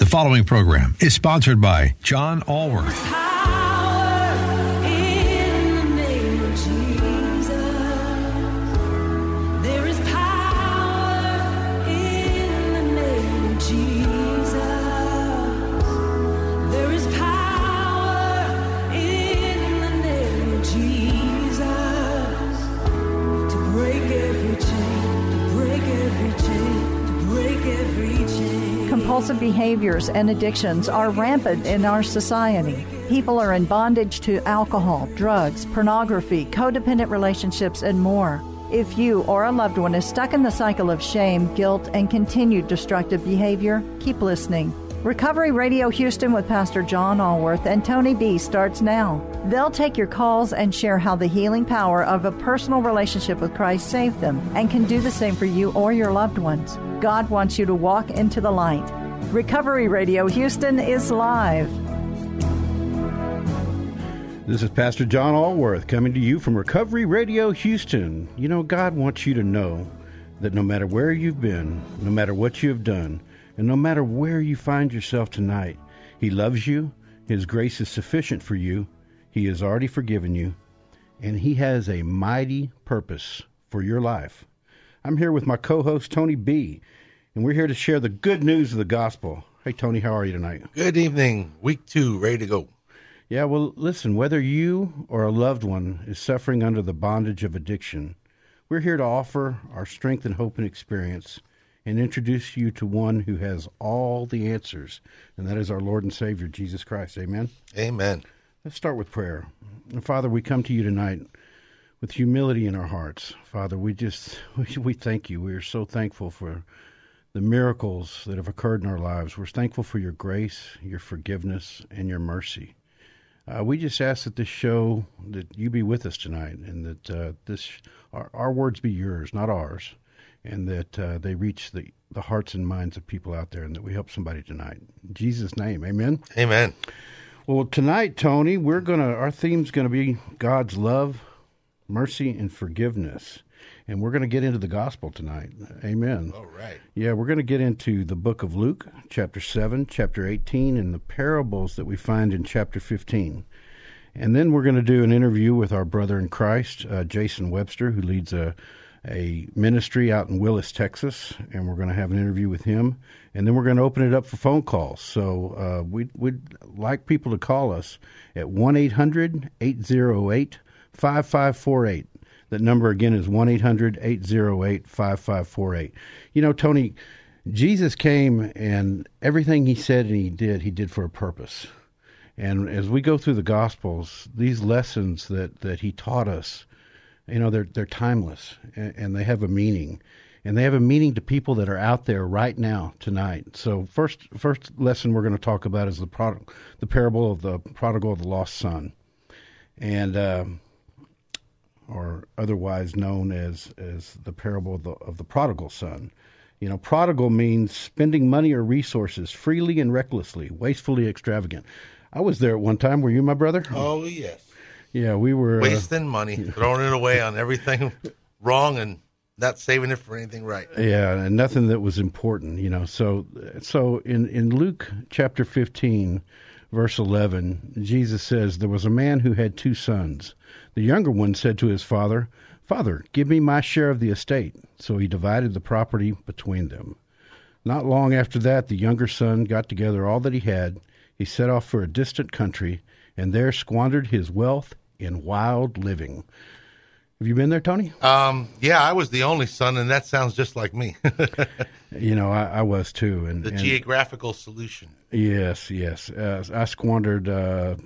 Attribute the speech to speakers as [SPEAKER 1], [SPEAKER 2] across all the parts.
[SPEAKER 1] The following program is sponsored by John Allworth.
[SPEAKER 2] Compulsive behaviors and addictions are rampant in our society. People are in bondage to alcohol, drugs, pornography, codependent relationships, and more. If you or a loved one is stuck in the cycle of shame, guilt, and continued destructive behavior, keep listening. Recovery Radio Houston with Pastor John Allworth and Tony B starts now. They'll take your calls and share how the healing power of a personal relationship with Christ saved them and can do the same for you or your loved ones. God wants you to walk into the light. Recovery Radio Houston is live.
[SPEAKER 3] This is Pastor John Allworth coming to you from Recovery Radio Houston. You know, God wants you to know that no matter where you've been, no matter what you have done, and no matter where you find yourself tonight, He loves you, His grace is sufficient for you, He has already forgiven you, and He has a mighty purpose for your life. I'm here with my co host, Tony B., and we're here to share the good news of the gospel. Hey, Tony, how are you tonight?
[SPEAKER 4] Good evening. Week two, ready to go.
[SPEAKER 3] Yeah, well, listen, whether you or a loved one is suffering under the bondage of addiction, we're here to offer our strength and hope and experience and introduce you to one who has all the answers, and that is our Lord and Savior, Jesus Christ. Amen.
[SPEAKER 4] Amen.
[SPEAKER 3] Let's start with prayer. Father, we come to you tonight with humility in our hearts. Father, we just we, we thank you. We are so thankful for the miracles that have occurred in our lives. We're thankful for your grace, your forgiveness, and your mercy. Uh, we just ask that this show that you be with us tonight, and that uh, this our, our words be yours, not ours and that uh, they reach the, the hearts and minds of people out there and that we help somebody tonight. In Jesus' name, amen.
[SPEAKER 4] Amen.
[SPEAKER 3] Well, tonight, Tony, we're to, our theme's going to be God's love, mercy, and forgiveness. And we're going to get into the gospel tonight. Amen.
[SPEAKER 4] All right.
[SPEAKER 3] Yeah, we're going to get into the book of Luke, chapter 7, chapter 18, and the parables that we find in chapter 15. And then we're going to do an interview with our brother in Christ, uh, Jason Webster, who leads a a ministry out in Willis, Texas, and we're going to have an interview with him. And then we're going to open it up for phone calls. So uh, we'd, we'd like people to call us at 1 800 808 5548. That number again is 1 800 808 5548. You know, Tony, Jesus came and everything he said and he did, he did for a purpose. And as we go through the Gospels, these lessons that, that he taught us, you know they're they're timeless and, and, they have a meaning and they have a meaning to people that are out there right now tonight so first first lesson we're going to talk about is the product the parable of the prodigal of the lost son and uh, or otherwise known as as the parable of the of the prodigal son you know prodigal means spending money or resources freely and recklessly wastefully extravagant i was there at one time were you my brother
[SPEAKER 4] oh yes
[SPEAKER 3] yeah, we were
[SPEAKER 4] uh, wasting uh, money, throwing it away on everything wrong, and not saving it for anything right.
[SPEAKER 3] Yeah, and nothing that was important, you know. So, so in in Luke chapter fifteen, verse eleven, Jesus says there was a man who had two sons. The younger one said to his father, "Father, give me my share of the estate." So he divided the property between them. Not long after that, the younger son got together all that he had. He set off for a distant country, and there squandered his wealth in wild living. Have you been there, Tony?
[SPEAKER 4] Um, yeah, I was the only son, and that sounds just like me.
[SPEAKER 3] you know, I, I, was too. And
[SPEAKER 4] the
[SPEAKER 3] and,
[SPEAKER 4] geographical solution.
[SPEAKER 3] Yes, yes. Uh, I squandered uh,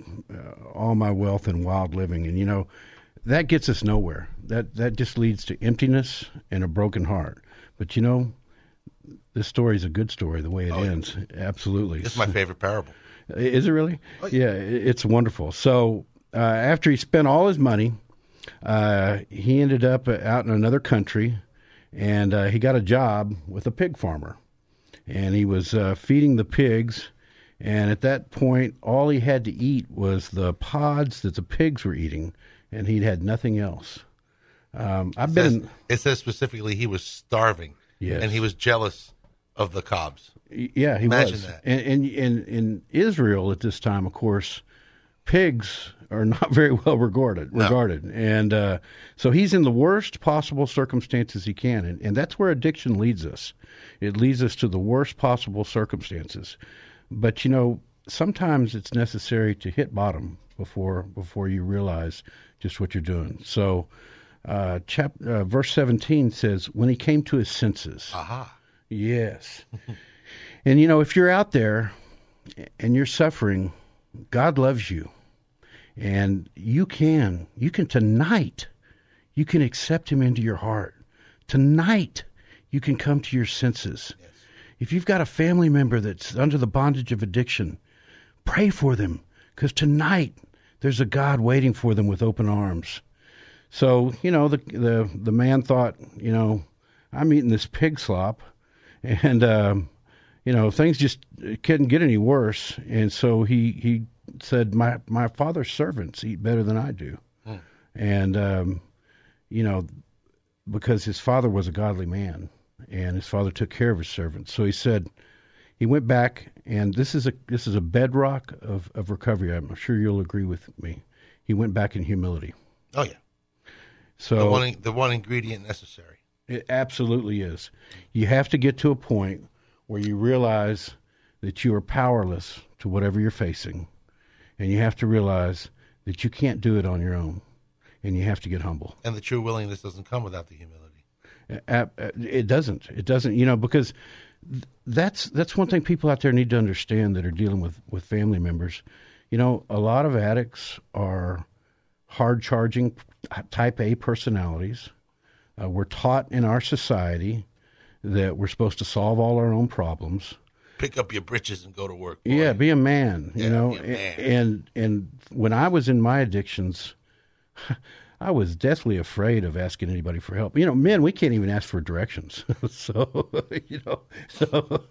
[SPEAKER 3] all my wealth in wild living, and you know, that gets us nowhere. That that just leads to emptiness and a broken heart. But you know, this story is a good story. The way it
[SPEAKER 4] Oh, yeah.
[SPEAKER 3] ends, absolutely.
[SPEAKER 4] It's my favorite parable.
[SPEAKER 3] Is it really?
[SPEAKER 4] Oh, yeah.
[SPEAKER 3] yeah, it's wonderful. So uh, after he spent all his money, uh, he ended up out in another country, and uh, he got a job with a pig farmer, and he was uh, feeding the pigs. And at that point, all he had to eat was the pods that the pigs were eating, and he'd had nothing else. Um, I've
[SPEAKER 4] It
[SPEAKER 3] been
[SPEAKER 4] says,
[SPEAKER 3] in,
[SPEAKER 4] it says specifically he was starving.
[SPEAKER 3] Yes.
[SPEAKER 4] And he was jealous of the cobs.
[SPEAKER 3] Yeah, he
[SPEAKER 4] Imagine
[SPEAKER 3] was.
[SPEAKER 4] that.
[SPEAKER 3] And, and in in Israel at this time, of course, pigs are not very well regarded.
[SPEAKER 4] No.
[SPEAKER 3] Regarded, and uh, so he's in the worst possible circumstances he can, and, and that's where addiction leads us. It leads us to the worst possible circumstances. But you know, sometimes it's necessary to hit bottom before before you realize just what you're doing. So. Uh, chap, uh, verse 17 says, When he came to his senses.
[SPEAKER 4] Aha.
[SPEAKER 3] Yes. and you know, if you're out there and you're suffering, God loves you. And you can, you can tonight, you can accept him into your heart. Tonight, you can come to your senses. If you've got a family member that's under the bondage of addiction, pray for them because tonight there's a God waiting for them with open arms. So you know the the the man thought, you know, I'm eating this pig slop, and um, you know things just couldn't get any worse. And so he he said, my my father's servants eat better than I do, and um, you know because his father was a godly man, and his father took care of his servants. So he said. He went back, and this is a this is a bedrock of, of recovery. I'm sure you'll agree with me. He went back in humility.
[SPEAKER 4] Oh, yeah.
[SPEAKER 3] So
[SPEAKER 4] The one, the one ingredient necessary.
[SPEAKER 3] It absolutely is. You have to get to a point where you realize that you are powerless to whatever you're facing, and you have to realize that you can't do it on your own, and you have to get humble.
[SPEAKER 4] And the true willingness doesn't come without the humility.
[SPEAKER 3] It doesn't. It doesn't. You know, because that's that's one thing people out there need to understand that are dealing with with family members. You know, a lot of addicts are hard charging type A personalities. Uh, we're taught in our society that we're supposed to solve all our own problems.
[SPEAKER 4] Pick up your britches and go to work. boy.
[SPEAKER 3] Yeah, be a man, you
[SPEAKER 4] Yeah,
[SPEAKER 3] know.
[SPEAKER 4] man.
[SPEAKER 3] And and when I was in my addictions, I was deathly afraid of asking anybody for help. You know, men, we can't even ask for directions. so, you know, so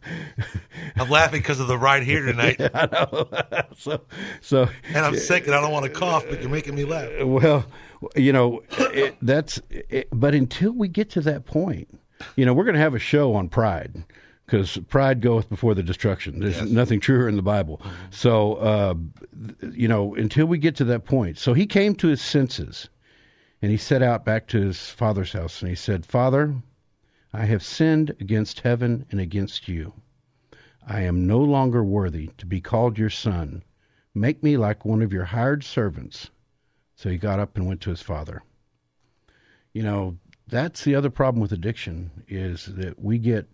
[SPEAKER 4] I'm laughing because of the ride here tonight.
[SPEAKER 3] I know. so so
[SPEAKER 4] And I'm sick and I don't want to cough, but you're making me laugh.
[SPEAKER 3] well, you know, it, that's. It, but until we get to that point, you know, we're going to have a show on pride because pride goeth before the destruction. There's
[SPEAKER 4] Yes.
[SPEAKER 3] nothing truer in the Bible. So, uh, you know, until we get to that point, so he came to his senses, and he set out back to his father's house, and he said, "Father, I have sinned against heaven and against you. I am no longer worthy to be called your son. Make me like one of your hired servants." So he got up and went to his father. You know, that's the other problem with addiction is that we get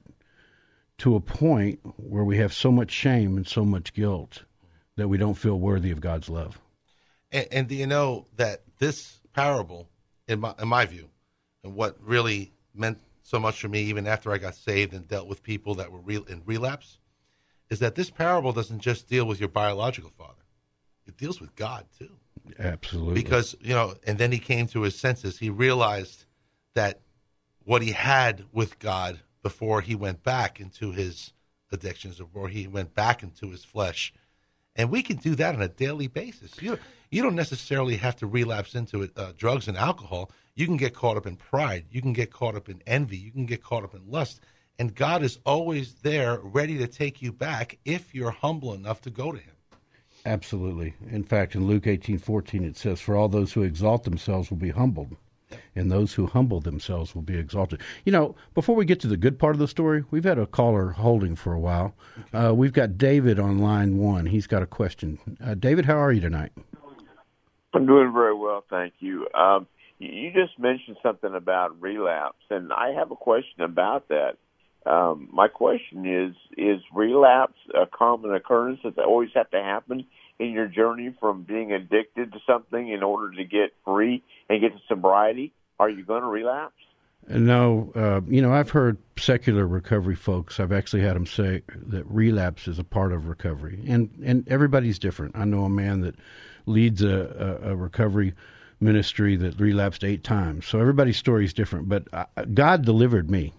[SPEAKER 3] to a point where we have so much shame and so much guilt that we don't feel worthy of God's love.
[SPEAKER 4] And, and do you know that this parable, in my, in my view, and what really meant so much for me, even after I got saved and dealt with people that were real in relapse, is that this parable doesn't just deal with your biological father; it deals with God too.
[SPEAKER 3] Absolutely.
[SPEAKER 4] Because you know, and then he came to his senses. He realized that what he had with God before he went back into his addictions, or before he went back into his flesh, and we can do that on a daily basis. You you don't necessarily have to relapse into uh, drugs and alcohol. You can get caught up in pride. You can get caught up in envy. You can get caught up in lust. And God is always there, ready to take you back if you're humble enough to go to Him.
[SPEAKER 3] Absolutely. In fact, in Luke eighteen fourteen, it says, "For all those who exalt themselves will be humbled, and those who humble themselves will be exalted." You know, before we get to the good part of the story, we've had a caller holding for a while. Uh, we've got David on line one. He's got a question. Uh, David, how are you tonight?
[SPEAKER 5] I'm doing very well, thank you. Um, you- you just mentioned something about relapse, and I have a question about that. Um, my question is: Is relapse a common occurrence Does that always have to happen in your journey from being addicted to something in order to get free and get to sobriety? Are you going to relapse?
[SPEAKER 3] No, uh, you know, I've heard secular recovery folks. I've actually had them say that relapse is a part of recovery, and and everybody's different. I know a man that leads a, a, a recovery ministry that relapsed eight times, so everybody's story is different. But uh, God delivered me.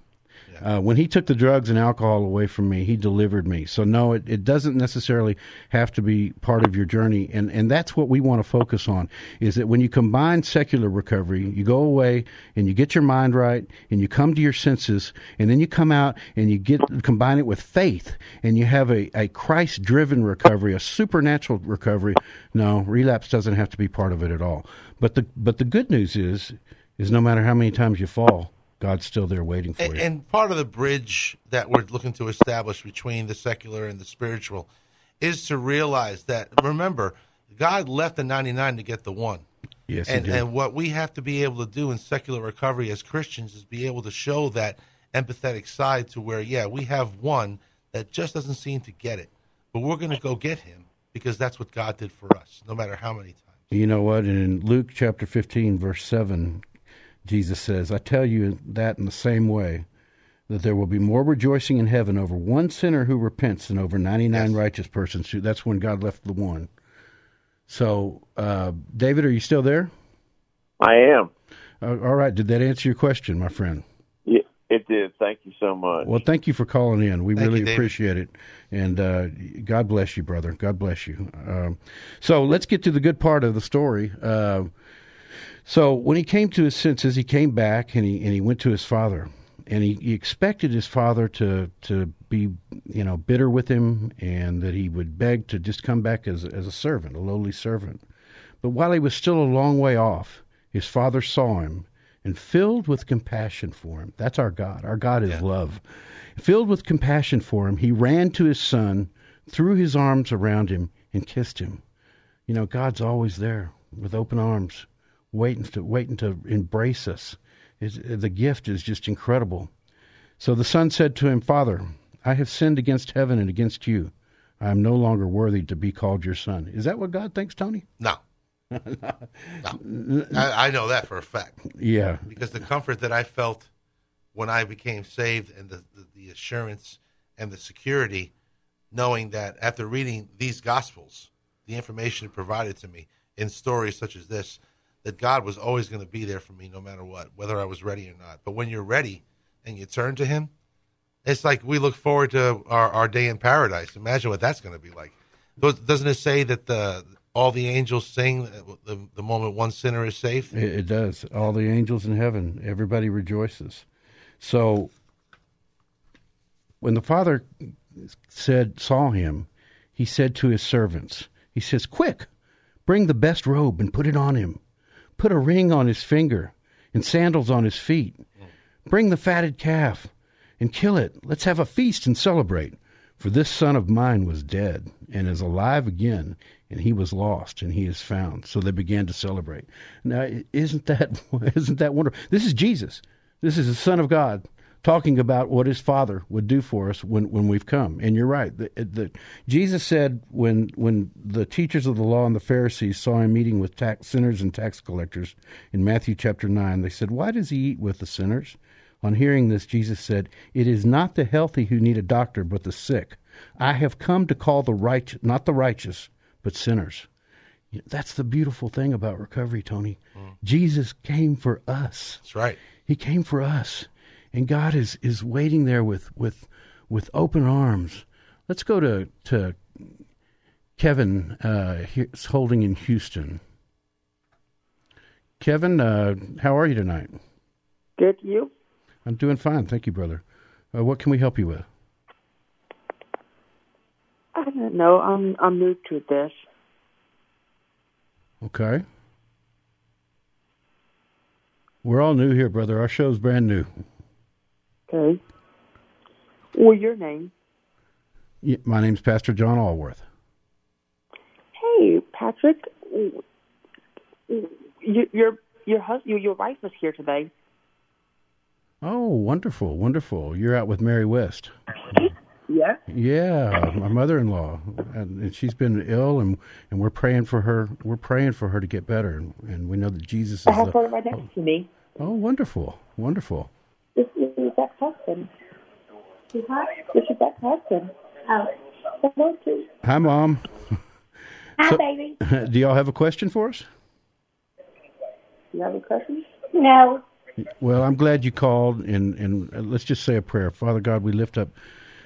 [SPEAKER 3] Uh, when he took the drugs and alcohol away from me, he delivered me. So no, it, it doesn't necessarily have to be part of your journey, and and that's what we want to focus on. Is that when you combine secular recovery, you go away and you get your mind right, and you come to your senses, and then you come out and you get combine it with faith, and you have a, a Christ driven recovery, a supernatural recovery. No, relapse doesn't have to be part of it at all. But the but the good news is is no matter how many times you fall God's still there waiting for
[SPEAKER 4] and,
[SPEAKER 3] you.
[SPEAKER 4] And part of the bridge that we're looking to establish between the secular and the spiritual is to realize that remember, God left the 99 to get the one.
[SPEAKER 3] Yes,
[SPEAKER 4] and, and what we have to be able to do in secular recovery as Christians is be able to show that empathetic side to where, yeah, we have one that just doesn't seem to get it, but we're going to go get him because that's what God did for us, no matter how many times.
[SPEAKER 3] You know what? In Luke chapter 15, verse 7, Jesus says, I tell you that in the same way, that there will be more rejoicing in heaven over one sinner who repents than over 99 yes. righteous persons. Who, that's when God left the one. So, uh, David, are you still there?
[SPEAKER 5] I am.
[SPEAKER 3] Uh, all right. Did that answer your question, my friend?
[SPEAKER 5] Yeah, it did. Thank you so much.
[SPEAKER 3] Well, thank you for calling in. We
[SPEAKER 4] thank
[SPEAKER 3] really
[SPEAKER 4] you,
[SPEAKER 3] appreciate it. And uh, God bless you, brother. God bless you. Um, so, let's get to the good part of the story. So when he came to his senses, he came back and he and he went to his father, and he, he expected his father to to be you know bitter with him, and that he would beg to just come back as as a servant, a lowly servant. But while he was still a long way off, his father saw him and filled with compassion for him. That's our God. Our God is yeah. love. Filled with compassion for him, he ran to his son, threw his arms around him, and kissed him. You know, God's always there with open arms waiting to waiting to embrace us. Is the gift is just incredible. So the son said to him, Father, I have sinned against heaven and against you. I am no longer worthy to be called your son. Is that what God thinks, Tony?
[SPEAKER 4] No. no. I, I, know that for a fact.
[SPEAKER 3] Yeah.
[SPEAKER 4] Because the comfort that I felt when I became saved and the, the, the assurance and the security, knowing that after reading these gospels, the information provided to me in stories such as this, that God was always going to be there for me no matter what, whether I was ready or not. But when you're ready and you turn to Him, it's like we look forward to our, our day in paradise. Imagine what that's going to be like. Doesn't it say that the all the angels sing uh, the, the moment one sinner is saved?
[SPEAKER 3] It, it does. All the angels in heaven, everybody rejoices. So when the Father said saw him, he said to his servants, he says, "Quick, bring the best robe and put it on him." Put a ring on his finger and sandals on his feet. Bring the fatted calf and kill it. Let's have a feast and celebrate. For this son of mine was dead and is alive again, and he was lost and he is found. So they began to celebrate. Now, isn't that isn't that wonderful? This is Jesus. This is the Son of God talking about what his father would do for us when, when we've come. And you're right. The, the, Jesus said when when the teachers of the law and the Pharisees saw him meeting with tax, sinners and tax collectors in Matthew chapter 9, they said, Why does he eat with the sinners? On hearing this, Jesus said, It is not the healthy who need a doctor, but the sick. I have come to call the right, not the righteous, but sinners. That's the beautiful thing about recovery, Tony. Mm. Jesus came for us.
[SPEAKER 4] That's right.
[SPEAKER 3] He came for us and God is is waiting there with with with open arms. Let's go to to Kevin uh, holding in Houston. Kevin, uh, how are you tonight?
[SPEAKER 6] Good, you?
[SPEAKER 3] I'm doing fine, thank you, brother. Uh, what can we help you with?
[SPEAKER 6] I don't know. I'm I'm new to this.
[SPEAKER 3] Okay. We're all new here, brother. Our show's brand new.
[SPEAKER 6] Okay. Well, your name?
[SPEAKER 3] Yeah, my name's Pastor John Allworth.
[SPEAKER 6] Hey, Patrick. Your your your husband, your wife was here today.
[SPEAKER 3] Oh, wonderful, wonderful! You're out with Mary West.
[SPEAKER 6] Yeah.
[SPEAKER 3] Yeah, my mother-in-law, and, and, she's been ill, and and we're praying for her. We're praying for her to get better, and, and we know that Jesus is.
[SPEAKER 6] I have
[SPEAKER 3] the,
[SPEAKER 6] her right next oh, to me.
[SPEAKER 3] Oh, wonderful, wonderful.
[SPEAKER 6] Husband. Hi. This is that husband. Oh. Hello, too.
[SPEAKER 3] Hi, Mom.
[SPEAKER 6] Hi,
[SPEAKER 3] So-
[SPEAKER 6] baby.
[SPEAKER 3] Do y'all have a question for us?
[SPEAKER 6] You have any questions? No.
[SPEAKER 3] Well, I'm glad you called, and and let's just say a prayer. Father God, we lift up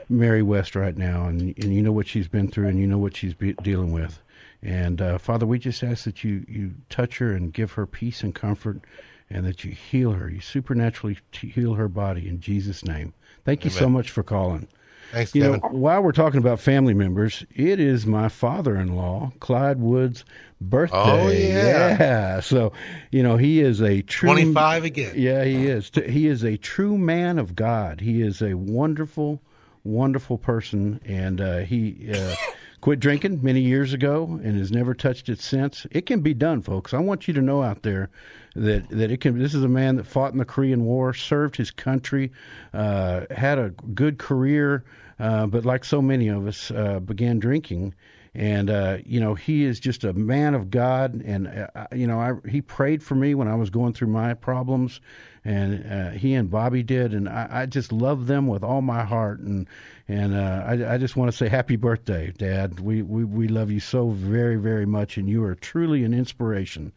[SPEAKER 3] Mary West right now, and and you know what she's been through, and you know what she's be, dealing with, and uh, Father, we just ask that you you touch her and give her peace and comfort, and that you heal her, you supernaturally heal her body in Jesus' name. Thank you so much for calling.
[SPEAKER 4] Thanks,
[SPEAKER 3] You know, while we're talking about family members, it is my father-in-law, Clyde Wood's birthday.
[SPEAKER 4] Oh, yeah.
[SPEAKER 3] yeah. So, you know, he is a true
[SPEAKER 4] 25 again.
[SPEAKER 3] yeah, he is. He is a true man of God. He is a wonderful, wonderful person, and uh, he uh, quit drinking many years ago and has never touched it since. It can be done, folks. I want you to know out there that that it can. This is a man that fought in the Korean War, served his country, uh, had a good career, uh, but like so many of us, uh, began drinking and uh, you know he is just a man of God, and uh, you know I, he prayed for me when I was going through my problems, and uh, he and Bobby did, and I, I just love them with all my heart, and and uh, I, I just want to say happy birthday, Dad. We, we we love you so very very much, and you are truly an inspiration.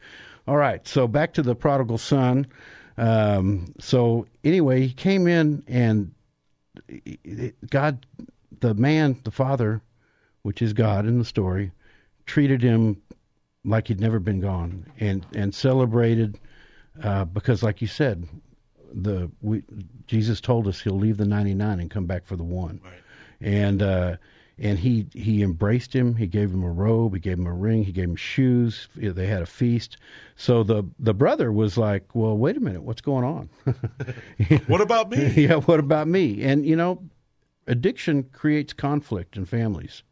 [SPEAKER 3] All right, so back to the prodigal son. Um, so anyway, he came in and God, the man, the father, which is God in the story, treated him like he'd never been gone, and and celebrated uh, because, like you said, the we, Jesus told us he'll leave the ninety nine and come back for the one, and uh, and he he embraced him. He gave him a robe. He gave him a ring. He gave him shoes. They had a feast. So the the brother was like, "Well, wait a minute, what's going on?"
[SPEAKER 4] What about me?
[SPEAKER 3] yeah, what about me? And you know, addiction creates conflict in families.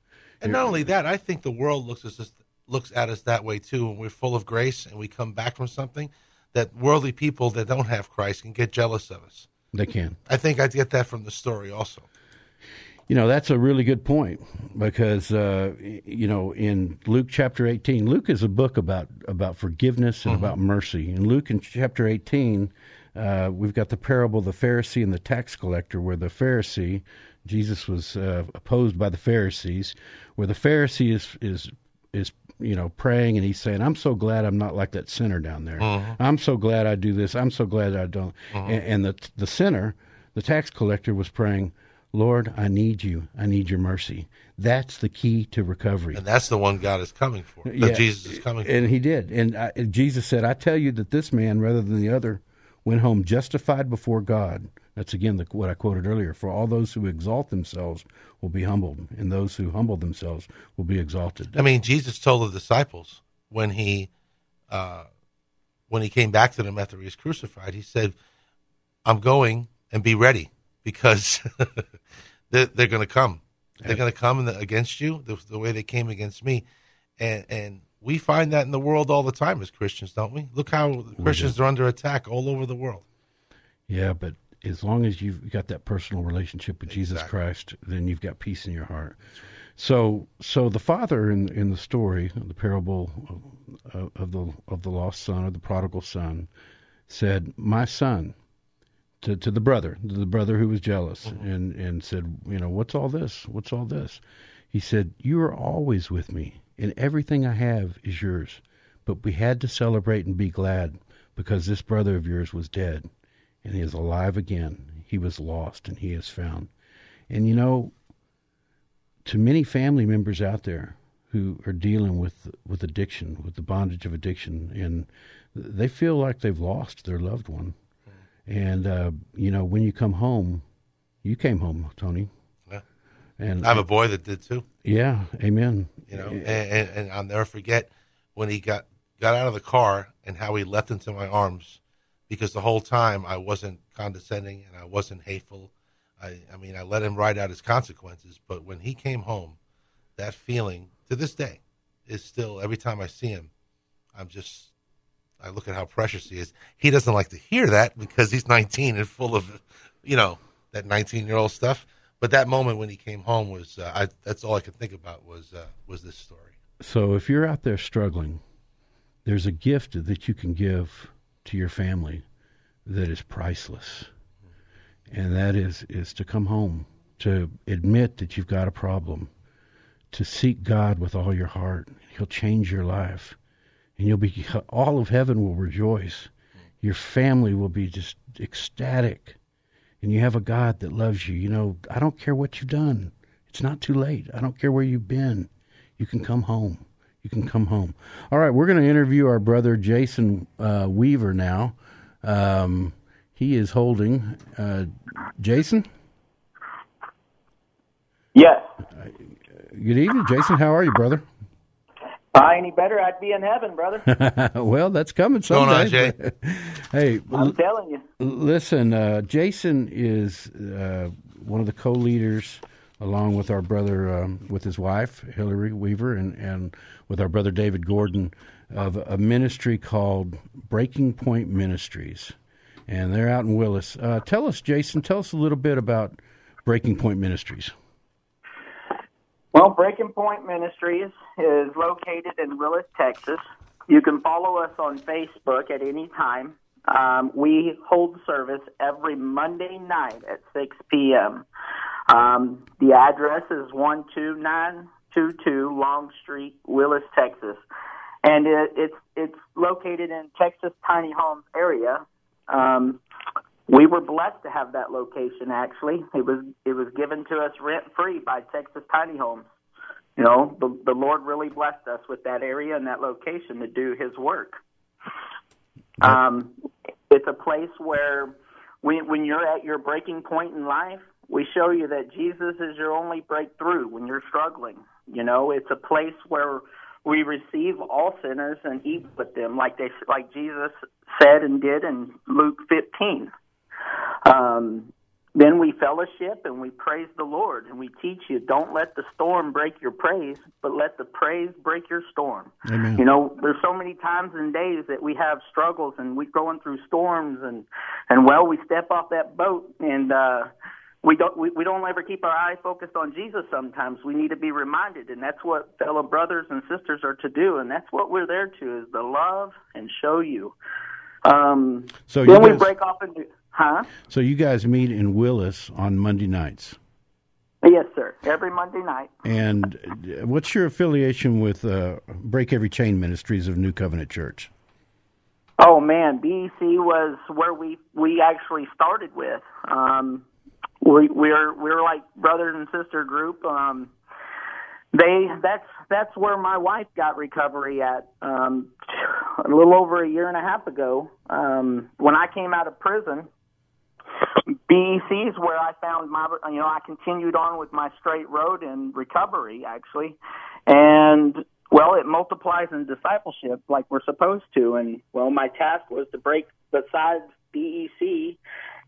[SPEAKER 4] And not only that, I think the world looks at us looks at us that way too. When we're full of grace and we come back from something, that worldly people that don't have Christ can get jealous of us.
[SPEAKER 3] They can.
[SPEAKER 4] I think I get that from the story also.
[SPEAKER 3] You know, that's a really good point because uh, you know in Luke chapter eighteen, Luke is a book about about forgiveness and about mercy. In Luke in chapter eighteen, uh, we've got the parable of the Pharisee and the tax collector, where the Pharisee, Jesus was uh, opposed by the Pharisees, where the Pharisee is is is you know praying and he's saying, "I'm so glad I'm not like that sinner down there. Mm-hmm. I'm so glad I do this. I'm so glad I don't." Mm-hmm. And, and the the sinner, the tax collector, was praying. Lord, I need you. I need your mercy. That's the key to recovery.
[SPEAKER 4] And that's the one God is coming for. That
[SPEAKER 3] Yeah.
[SPEAKER 4] Jesus is coming for.
[SPEAKER 3] And he did. And I, Jesus said, I tell you that this man, rather than the other, went home justified before God. That's again the, what I quoted earlier. For all those who exalt themselves will be humbled, and those who humble themselves will be exalted.
[SPEAKER 4] I mean, Jesus told the disciples when he uh, when he came back to them after he was crucified, he said, "I'm going and be ready because they're, they're going to come. They're going to come the, against you the, the way they came against me." And and we find that in the world all the time as Christians, don't we? Look how Christians are under attack all over the world.
[SPEAKER 3] Yeah, but as long as you've got that personal relationship with Jesus Christ, then you've got peace in your heart. So, so the father in in the story, the parable of, of the of the lost son or the prodigal son, said, "My son," to to the brother, to the brother who was jealous, mm-hmm. and and said, "You know, what's all this? What's all this?" He said, "You are always with me, and everything I have is yours. But we had to celebrate and be glad because this brother of yours was dead." And he is alive again. He was lost and he is found. And you know, to many family members out there who are dealing with with addiction, with the bondage of addiction, and they feel like they've lost their loved one. And uh, you know, when you come home, you came home, Tony.
[SPEAKER 4] Yeah.
[SPEAKER 3] And
[SPEAKER 4] I have a boy that did too.
[SPEAKER 3] yeah, amen.
[SPEAKER 4] you know, and, and, and I'll never forget when he got got out of the car and how he leapt into my arms, because the whole time I wasn't condescending and I wasn't hateful. I, I mean, I let him ride out his consequences, but when he came home, that feeling to this day is still every time I see him, I'm just I look at how precious he is. He doesn't like to hear that because he's 19 and full of, you know, that 19 year old stuff. But that moment when he came home was uh, I, that's all I could think about was uh, was this story.
[SPEAKER 3] So if you're out there struggling, there's a gift that you can give to your family that is priceless. and that is is to come home, to admit that you've got a problem, to seek God with all your heart. He'll change your life, and you'll be all of heaven will rejoice. Your family will be just ecstatic, and you have a God that loves you. You know, I don't care what you've done. It's not too late. I don't care where you've been. You can come home. You can come home. All right, we're going to interview our brother Jason uh, Weaver now. Um, he is holding. Uh, Jason?
[SPEAKER 7] Yes.
[SPEAKER 3] Good evening, Jason. How are you, brother?
[SPEAKER 7] Uh, any better, I'd be in heaven, brother.
[SPEAKER 3] well, that's coming
[SPEAKER 4] Going on. Jay?
[SPEAKER 3] hey,
[SPEAKER 7] I'm
[SPEAKER 3] l-
[SPEAKER 7] telling you.
[SPEAKER 3] listen, uh, Jason is uh, one of the co-leaders, along with our brother, um, with his wife Hillary Weaver, and and with our brother David Gordon, of a ministry called Breaking Point Ministries, and they're out in Willis. Uh, tell us, Jason, tell us a little bit about Breaking Point Ministries.
[SPEAKER 7] Well, Breaking Point Ministries is located in Willis, Texas. You can follow us on Facebook at any time. Um, we hold service every Monday night at 6 p.m. Um, the address is 12922 Long Street, Willis, Texas. And it, it's, it's located in Texas Tiny Homes area. Um, we were blessed to have that location. Actually, it was it was given to us rent free by Texas Tiny Homes. You know, the the Lord really blessed us with that area and that location to do His work. Um, it's a place where when when you're at your breaking point in life, we show you that Jesus is your only breakthrough when you're struggling. You know, it's a place where we receive all sinners and eat with them, like they like Jesus said and did in Luke 15. Um, then we fellowship and we praise the Lord and we teach you don't let the storm break your praise, but let the praise break your storm.
[SPEAKER 3] Amen.
[SPEAKER 7] You know, there's so many times and days that we have struggles and we're going through storms and and well, we step off that boat and uh we don't we, we don't ever keep our eye focused on Jesus sometimes. We need to be reminded and that's what fellow brothers and sisters are to do and that's what we're there to is to love and show you. Um
[SPEAKER 3] So
[SPEAKER 7] then
[SPEAKER 3] you
[SPEAKER 7] we
[SPEAKER 3] guys-
[SPEAKER 7] break off into huh?
[SPEAKER 3] So you guys meet in Willis on Monday nights.
[SPEAKER 7] Yes, sir. Every Monday night.
[SPEAKER 3] And uh, what's your affiliation with uh, Break Every Chain Ministries of New Covenant Church?
[SPEAKER 7] Oh man, BEC was where we we actually started with. Um, we we're we're like brother and sister group. Um, they that's that's where my wife got recovery at um, a little over a year and a half ago. Um, when I came out of prison, BEC is where I found my you know I continued on with my straight road in recovery actually, and well it multiplies in discipleship like we're supposed to, and well my task was to break the besides BEC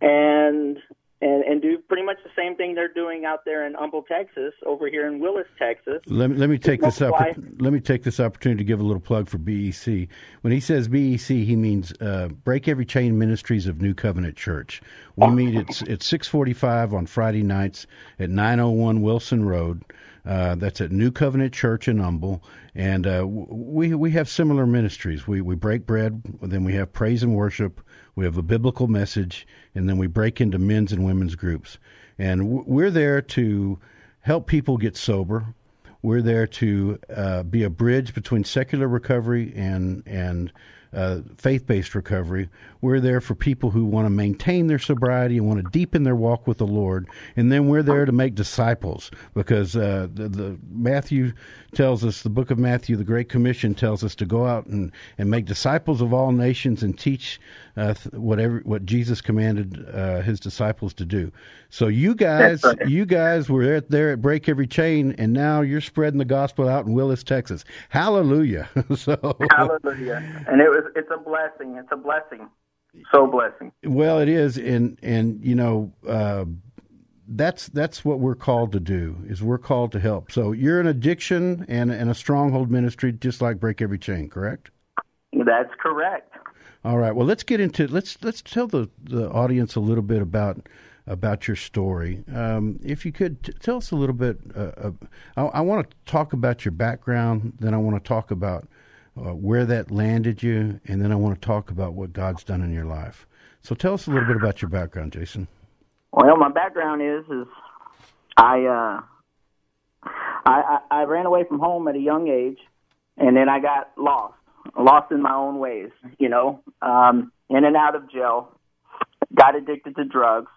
[SPEAKER 7] and and and do pretty much the same thing they're doing out there in Humble, Texas, over here in Willis, Texas.
[SPEAKER 3] Let me, let me take this up. Let me take this opportunity to give a little plug for BEC. When he says BEC, he means uh, Break Every Chain Ministries of New Covenant Church. We meet at at six forty five on Friday nights at nine oh one Wilson Road. Uh, that's at New Covenant Church in Humble, and uh, we we have similar ministries. We we break bread, then we have praise and worship. We have a biblical message, and then we break into men's and women's groups. And we're there to help people get sober. We're there to uh, be a bridge between secular recovery and and uh, faith-based recovery. We're there for people who want to maintain their sobriety and want to deepen their walk with the Lord. And then we're there to make disciples because uh, the, the Matthew tells us, the book of Matthew, the Great Commission tells us to go out and, and make disciples of all nations and teach uh, whatever what Jesus commanded uh, his disciples to do. So you guys,
[SPEAKER 7] right.
[SPEAKER 3] you guys were there, there at Break Every Chain, and now you're spreading the gospel out in Willis, Texas. Hallelujah! so
[SPEAKER 7] Hallelujah! And it was it's a blessing. It's a blessing. So blessing.
[SPEAKER 3] Well, it is, and and you know, uh, that's that's what we're called to do. Is we're called to help. So you're an addiction and and a stronghold ministry, just like Break Every Chain, correct?
[SPEAKER 7] That's correct.
[SPEAKER 3] All right. Well, let's get into let's let's tell the the audience a little bit about about your story. Um, if you could t- tell us a little bit. Uh, uh, I, I want to talk about your background. Then I want to talk about uh, where that landed you, and then I want to talk about what God's done in your life. So tell us a little bit about your background, Jason.
[SPEAKER 7] Well, my background is is I uh I, I I ran away from home at a young age, and then I got lost, lost in my own ways. You know, um, in and out of jail, got addicted to drugs,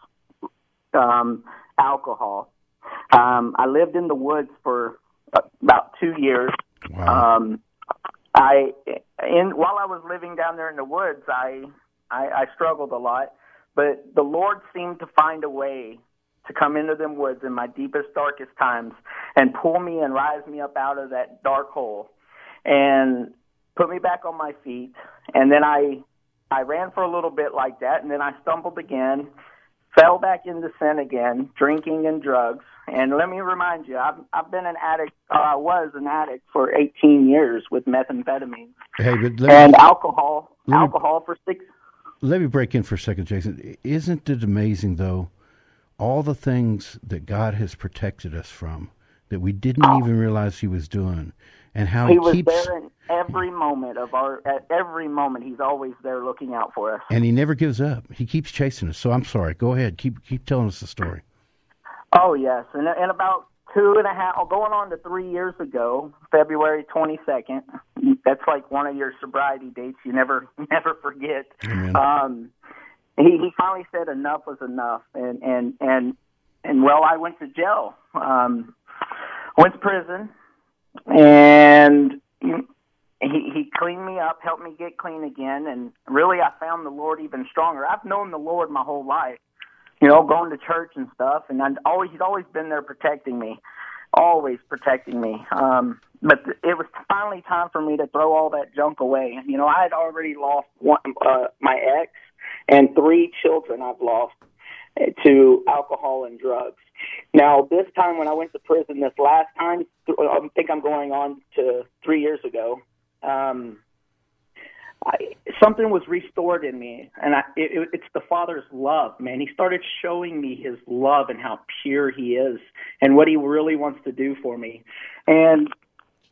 [SPEAKER 7] um, alcohol. Um, I lived in the woods for about two years.
[SPEAKER 3] Wow.
[SPEAKER 7] Um, I in while I was living down there in the woods, I, I I struggled a lot, but the Lord seemed to find a way to come into them woods in my deepest, darkest times and pull me and rise me up out of that dark hole and put me back on my feet. And then I I ran for a little bit like that, and then I stumbled again, fell back into sin again, drinking and drugs. And let me remind you, I've I've been an addict. Uh, I was an addict for 18 years with methamphetamine
[SPEAKER 3] Hey, but let
[SPEAKER 7] and alcohol.
[SPEAKER 3] me-
[SPEAKER 7] alcohol for six.
[SPEAKER 3] let me break in for a second, Jason. Isn't it amazing, though, all the things that God has protected us from that we didn't even realize He was doing, and how He,
[SPEAKER 7] He was
[SPEAKER 3] keeps
[SPEAKER 7] there in every moment of our. At every moment, he's always there looking out for us.
[SPEAKER 3] and He never gives up. He keeps chasing us. So I'm sorry. Go ahead. Keep keep telling us the story.
[SPEAKER 7] Oh yes, and and about two and a half, oh, going on to three years ago, February twenty second. That's like one of your sobriety dates you never never forget.
[SPEAKER 3] Amen.
[SPEAKER 7] Um, he he finally said enough was enough, and and and and well, I went to jail. Um, went to prison, and he he cleaned me up, helped me get clean again, and really I found the Lord even stronger. I've known the Lord my whole life you know, going to church and stuff, and I'd always he's always been there protecting me, always protecting me. Um, but it was finally time for me to throw all that junk away. You know, I had already lost one, uh, my ex and three children. I've lost to alcohol and drugs. Now, this time when I went to prison, this last time, I think I'm going on to three years ago. Um, I, something was restored in me, and I, it, it's the Father's love, man. He started showing me His love and how pure He is, and what He really wants to do for me. And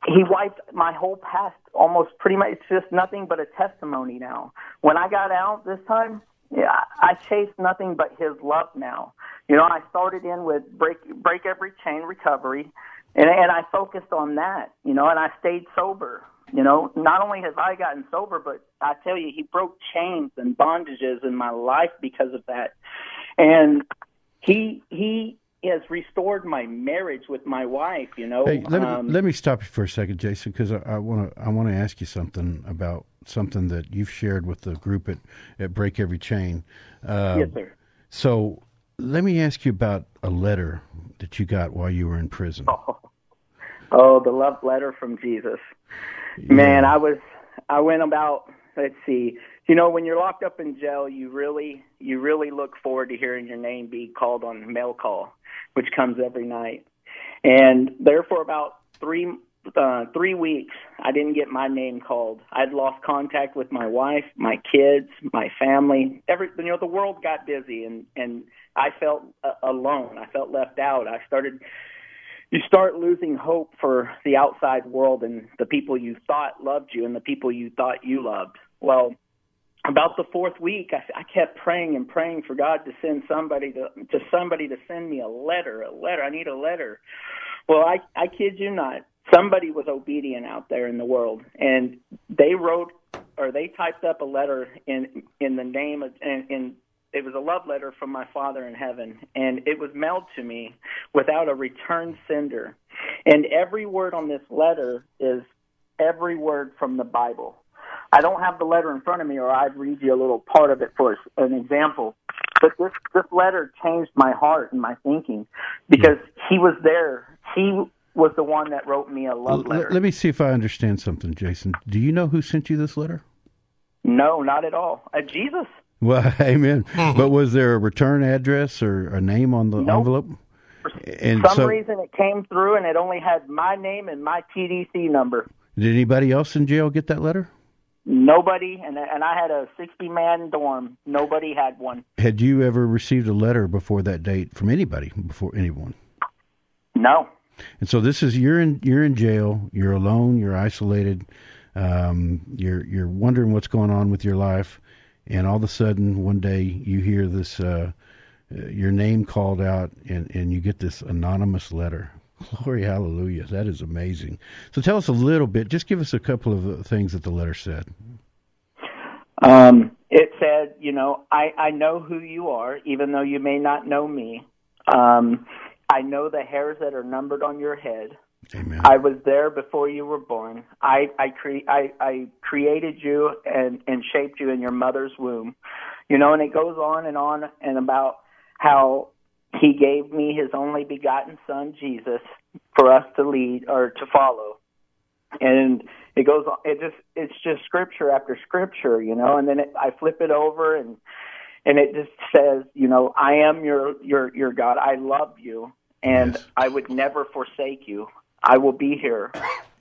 [SPEAKER 7] He wiped my whole past, almost pretty much. It's just nothing but a testimony now. When I got out this time, yeah, I chase nothing but His love now. You know, I started in with break break every chain recovery, and and I focused on that. You know, and I stayed sober. You know, not only have I gotten sober, but I tell you, he broke chains and bondages in my life because of that. And he he has restored my marriage with my wife. You know,
[SPEAKER 3] Hey, let me
[SPEAKER 7] Um,
[SPEAKER 3] let me stop you for a second, Jason, because I want to I want to ask you something about something that you've shared with the group at at Break Every Chain. Uh,
[SPEAKER 7] yes, sir.
[SPEAKER 3] So let me ask you about a letter that you got while you were in prison.
[SPEAKER 7] Oh, the love letter from Jesus. Man, I was I went about let's see. You know, when you're locked up in jail, you really you really look forward to hearing your name be called on mail call, which comes every night. And there for about 3 uh 3 weeks, I didn't get my name called. I'd lost contact with my wife, my kids, my family. Every you know, the world got busy and and I felt uh, alone. I felt left out. I started you start losing hope for the outside world and the people you thought loved you and the people you thought you loved. Well, about the fourth week, I, I kept praying and praying for God to send somebody to to somebody to send me a letter, a letter. I need a letter. Well, I I kid you not. Somebody was obedient out there in the world, and they wrote or they typed up a letter in in the name of in, in it was a love letter from my father in heaven and it was mailed to me without a return sender and every word on this letter is every word from the bible i don't have the letter in front of me or i'd read you a little part of it for an example but this this letter changed my heart and my thinking because he was there he was the one that wrote me a love letter
[SPEAKER 3] Let, let me see if I understand something, Jason. Do you know who sent you this letter?
[SPEAKER 7] no not at all uh, jesus
[SPEAKER 3] Well, amen. but was there a return address or a name on the
[SPEAKER 7] Nope.
[SPEAKER 3] envelope? And
[SPEAKER 7] For some
[SPEAKER 3] so,
[SPEAKER 7] reason it came through and it only had my name and my TDC number.
[SPEAKER 3] did anybody else in jail get that letter?
[SPEAKER 7] Nobody, and and I had a sixty man dorm. Nobody had one.
[SPEAKER 3] Had you ever received a letter before that date from anybody before anyone?
[SPEAKER 7] No.
[SPEAKER 3] And so this is you're in you're in jail. You're alone. You're isolated. Um, you're you're wondering what's going on with your life, and all of a sudden one day you hear this uh, uh, your name called out, and and you get this anonymous letter. Glory, hallelujah! That is amazing. So tell us a little bit. Just give us a couple of uh, things that the letter said.
[SPEAKER 7] Um, it said, you know, I, I know who you are, even though you may not know me. Um, I know the hairs that are numbered on your head.
[SPEAKER 3] Amen.
[SPEAKER 7] I was there before you were born. I I, cre- I I created you and and shaped you in your mother's womb. You know, and it goes on and on and about how he gave me his only begotten son Jesus for us to lead or to follow. And it goes on it just it's just scripture after scripture, you know, and then it, I flip it over and and it just says, you know, I am your your your God. I love you and
[SPEAKER 3] Yes.
[SPEAKER 7] I would never forsake you. I will be here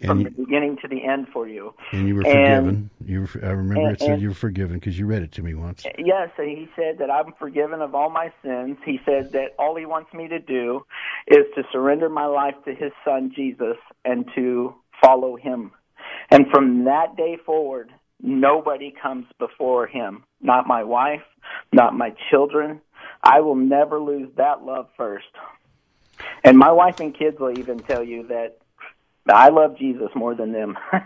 [SPEAKER 7] from
[SPEAKER 3] And
[SPEAKER 7] the beginning to the end for you.
[SPEAKER 3] And you were
[SPEAKER 7] And-
[SPEAKER 3] forgiven. You were, I remember
[SPEAKER 7] and-
[SPEAKER 3] it said
[SPEAKER 7] and-
[SPEAKER 3] you were forgiven because you read it to me once.
[SPEAKER 7] Yes, and he said that I'm forgiven of all my sins. He said that all he wants me to do is to surrender my life to his son Jesus and to follow him. And from that day forward, nobody comes before him. Not my wife, not my children. I will never lose that love first. And my wife and kids will even tell you that I love Jesus more than them.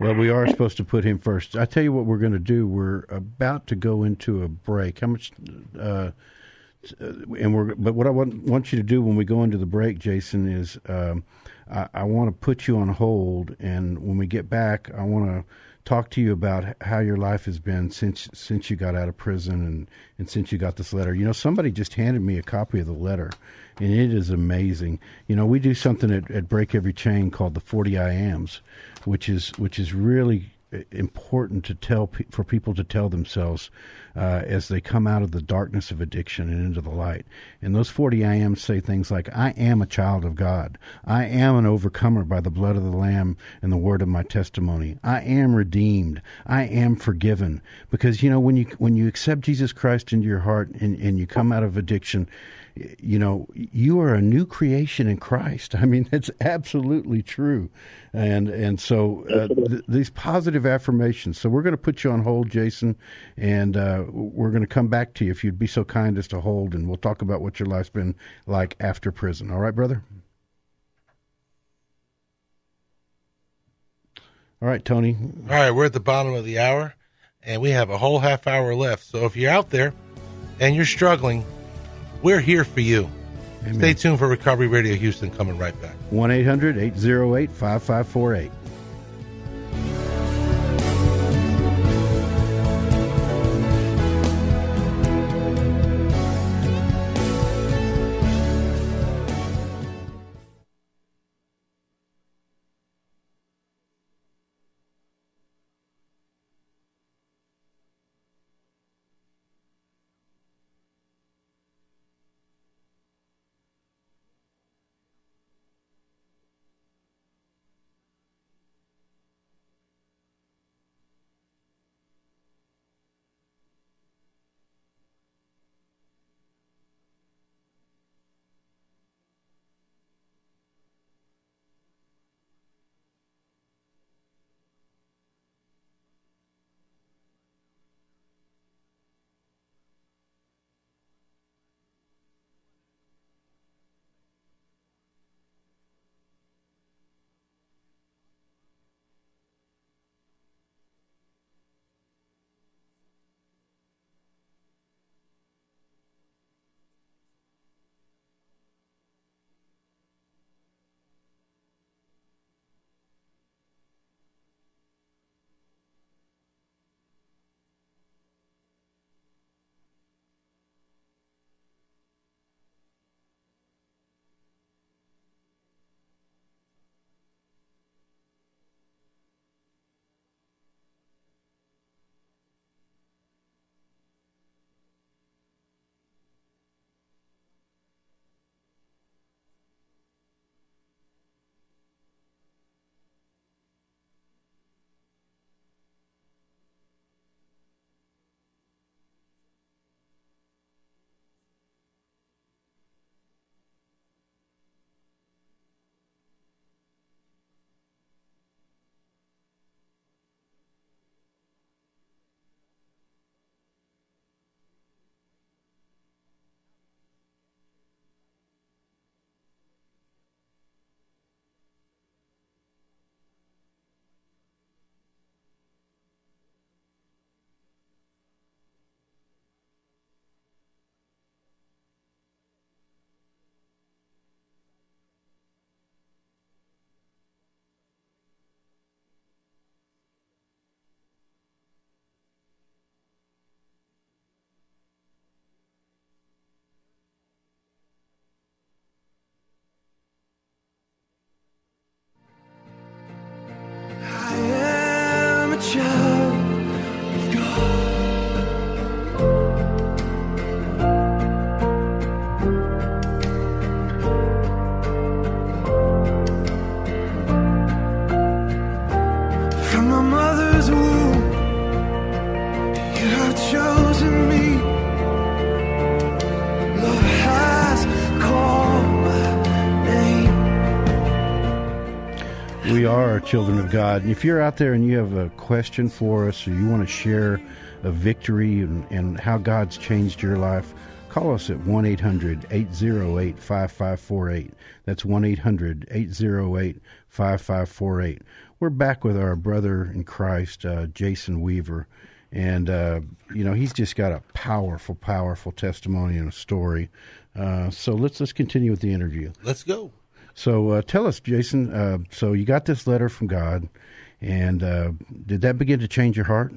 [SPEAKER 3] Well, we are supposed to put him first. I tell you what, we're going to do. We're about to go into a break. How much? Uh, and we're but what I want want you to do when we go into the break, Jason, is um, I, I want to put you on hold, and when we get back, I want to talk to you about how your life has been since since you got out of prison and and since you got this letter. You know, somebody just handed me a copy of the letter, and it is amazing. You know, we do something at, at Break Every Chain called the Forty I Ams, which is which is really important to tell for people to tell themselves uh, as they come out of the darkness of addiction and into the light. And those 40 I ams say things like, I am a child of God. I am an overcomer by the blood of the Lamb and the word of my testimony. I am redeemed. I am forgiven. Because, you know, when you, when you accept Jesus Christ into your heart and, and you come out of addiction, you know, you are a new creation in Christ. I mean, that's absolutely true. And and so uh, th- these positive affirmations. So we're going to put you on hold, Jason, and uh, we're going to come back to you if you'd be so kind as to hold, and we'll talk about what your life's been like after prison. All right, brother. All right, Tony.
[SPEAKER 4] All right, we're at the bottom of the hour, and we have a whole half hour left. So if you're out there and you're struggling, we're here for you.
[SPEAKER 3] Amen.
[SPEAKER 4] Stay tuned for Recovery Radio Houston coming right back.
[SPEAKER 3] 1 800 808 5548. God. And if you're out there and you have a question for us or you want to share a victory and, and how God's changed your life, call us at 1 800 808 5548. That's 1 800 808 5548. We're back with our brother in Christ, uh, Jason Weaver. And, uh, you know, he's just got a powerful, powerful testimony and a story. Uh, so let's, let's continue with the interview.
[SPEAKER 4] Let's go.
[SPEAKER 3] So uh, tell us, Jason. Uh, so you got this letter from God, and uh, did that begin to change your heart?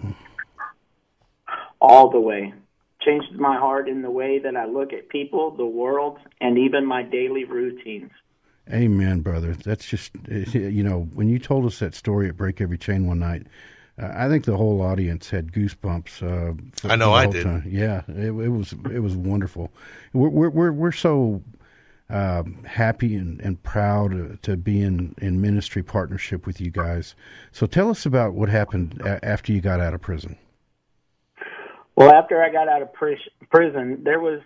[SPEAKER 7] all the way. Changed my heart in the way that I look at people, the world, and even my daily routines.
[SPEAKER 3] Amen, brother. That's just you know when you told us that story at Break Every Chain one night. Uh, I think the whole audience had goosebumps. Uh,
[SPEAKER 4] I know I did.
[SPEAKER 3] time. Yeah, it, it was it was wonderful. We're we're we're, we're so um, happy and, and proud to, be in, in ministry partnership with you guys. So tell us about what happened a- after you got out of prison.
[SPEAKER 7] Well, after I got out of pris- prison, there was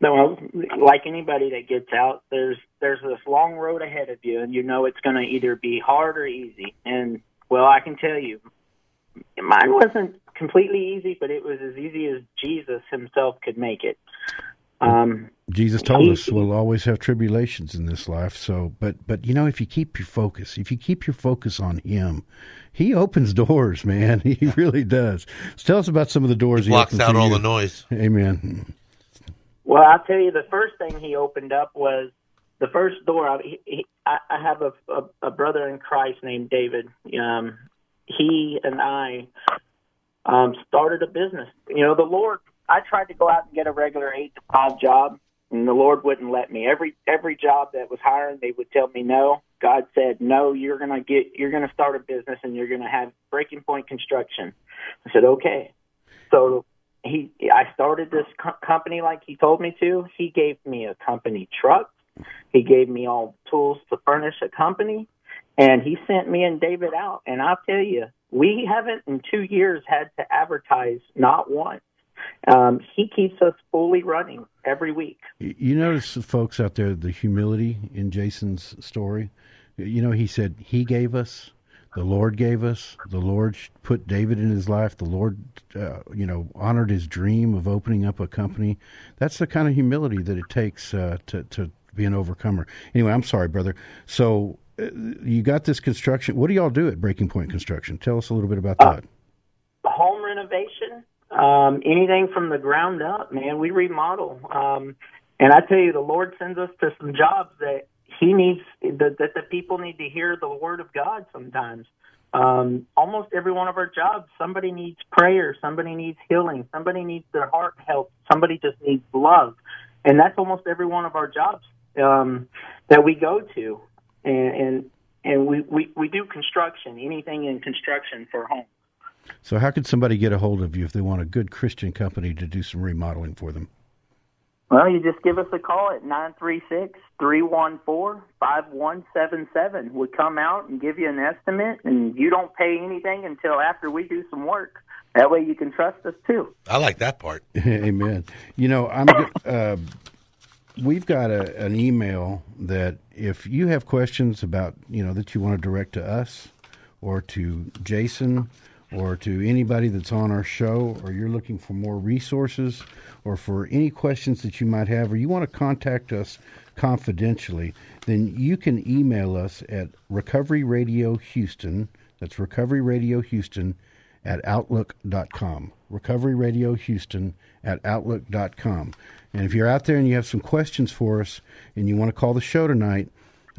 [SPEAKER 7] no like anybody that gets out. There's there's this long road ahead of you, and you know it's going to either be hard or easy. And well, I can tell you, mine wasn't completely easy, but it was as easy as Jesus Himself could make it. Um,
[SPEAKER 3] Jesus told
[SPEAKER 7] He-
[SPEAKER 3] us we'll always have tribulations in this life. So, but but you know, if you keep your focus, if you keep your focus on Him, He opens doors, man. He really does. So tell us about some of the doors He,
[SPEAKER 4] Blocks
[SPEAKER 3] opens
[SPEAKER 4] out all
[SPEAKER 3] you.
[SPEAKER 4] the noise.
[SPEAKER 3] Amen.
[SPEAKER 7] Well, I'll tell you, the first thing he opened up was the first door. I, he, he, I I have a, a, a brother in Christ named David. Um, he and I um, started a business. You know, the Lord. I tried to go out and get a regular eight to five job, and the Lord wouldn't let me. Every every job that was hiring, they would tell me no. God said, "No, you're gonna get, you're gonna start a business, and you're gonna have Breaking Point Construction." I said, "Okay." So he I started this co- company like he told me to. He gave me a company truck. He gave me all the tools to furnish a company, and he sent me and David out. And I'll tell you, we haven't in two years had to advertise not once. Um, he keeps us fully running every week.
[SPEAKER 3] You notice, folks out there, the humility in Jason's story. You know, he said he gave us, the Lord gave us, the Lord put David in his life, the Lord, uh, you know, honored his dream of opening up a company. That's the kind of humility that it takes uh, to to be an overcomer. Anyway, I'm sorry, brother. So uh, you got this construction. What do y'all do at Breaking Point Construction? Tell us a little bit about that.
[SPEAKER 7] home renovation, um, anything from the ground up, man. We remodel. Um, and I tell you, the Lord sends us to some jobs that He needs, that, that the people need to hear the Word of God sometimes. Um, almost every one of our jobs, somebody needs prayer, somebody needs healing, somebody needs their heart help, somebody just needs love. And that's almost every one of our jobs um, that we go to. And, and, and we, we, we do construction, anything in construction for home.
[SPEAKER 3] So, how could somebody get a hold of you if they want a good Christian company to do some remodeling for them?
[SPEAKER 7] Well, you just give us a call at nine three six three one four five one seven seven. We come out and give you an estimate, and you don't pay anything until after we do some work. That way, you can trust us too.
[SPEAKER 4] I like that part.
[SPEAKER 3] Amen. You know, I'm. Uh, we've got a, an email that if you have questions about, you know, that you want to direct to us or to Jason or to anybody that's on our show, or you're looking for more resources or for any questions that you might have, or you want to contact us confidentially, then you can email us at Recovery Radio Houston. That's Recovery Radio Houston at outlook.com. Recovery Radio Houston at outlook.com. And if you're out there and you have some questions for us and you want to call the show tonight,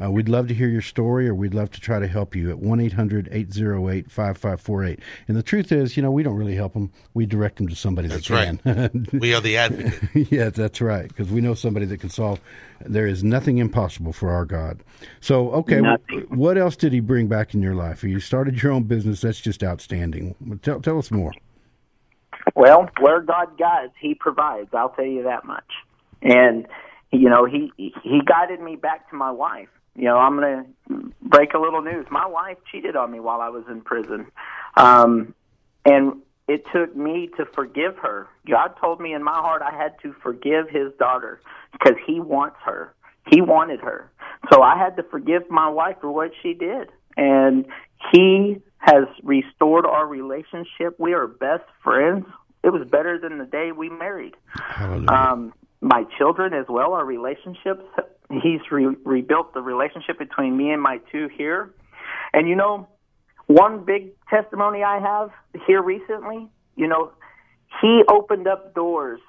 [SPEAKER 3] Uh, we'd love to hear your story, or we'd love to try to help you at 1 800 808 5548. And the truth is, you know, we don't really help them. We direct them to somebody
[SPEAKER 4] That's
[SPEAKER 3] that can.
[SPEAKER 4] We are the advocate.
[SPEAKER 3] yeah, that's right, because we know somebody that can solve. There is nothing impossible for our God. So, okay,
[SPEAKER 7] Nothing.
[SPEAKER 3] what else did He bring back in your life? You started your own business. That's just outstanding. Tell, tell us more.
[SPEAKER 7] Well, where God guides, He provides. I'll tell you that much. And you know, He He guided me back to my wife. You know, I'm going to break a little news. My wife cheated on me while I was in prison, um, and it took me to forgive her. God told me in my heart I had to forgive His daughter because He wants her. He wanted her, so I had to forgive my wife for what she did, and He has restored our relationship. We are best friends. It was better than the day we married. Um, my children as well, our relationships. He's re- rebuilt the relationship between me and my two here. And you know, one big testimony I have here recently, you know, he opened up doors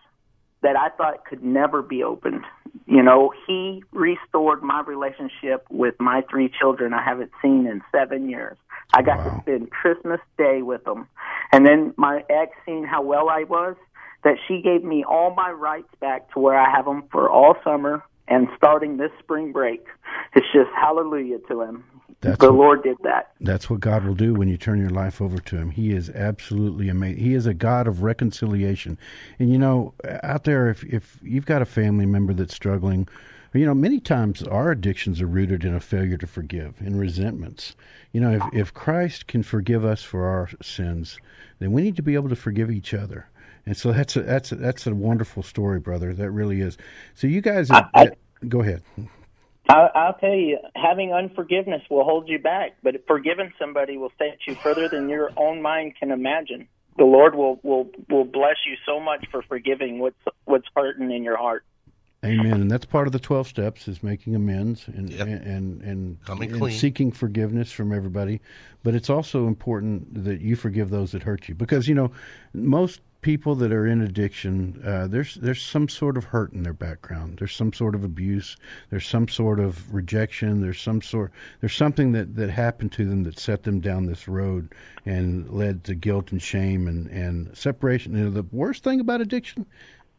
[SPEAKER 7] that I thought could never be opened. You know, he restored my relationship with my three children I haven't seen in seven years. I got to spend Christmas Day with them. And then my ex, seeing how well I was, that she gave me all my rights back to where I have them for all summer and starting this spring break. It's just hallelujah to him.
[SPEAKER 3] That's
[SPEAKER 7] the
[SPEAKER 3] what-
[SPEAKER 7] Lord did that.
[SPEAKER 3] That's what God will do when you turn your life over to Him. He is absolutely amazing. He is a God of reconciliation. And you know, out there, if if you've got a family member that's struggling, you know, many times our addictions are rooted in a failure to forgive, in resentments. You know, if if Christ can forgive us for our sins, then we need to be able to forgive each other. And so that's a, that's a, that's a wonderful story, brother. That really is. So you guys, go ahead.
[SPEAKER 7] I, I'll tell you, having unforgiveness will hold you back, but forgiving somebody will set you further than your own mind can imagine. The Lord will will will bless you so much for forgiving what's what's hurting in your heart.
[SPEAKER 3] Amen. And that's part of the twelve steps is making amends and and and,
[SPEAKER 4] Coming
[SPEAKER 3] and
[SPEAKER 4] clean.
[SPEAKER 3] seeking forgiveness from everybody. But it's also important that you forgive those that hurt you because you know most people that are in addiction, uh, there's there's some sort of hurt in their background. There's some sort of abuse. There's some sort of rejection. There's some sort there's something that that happened to them that set them down this road and led to guilt and shame and and separation. You know, the worst thing about addiction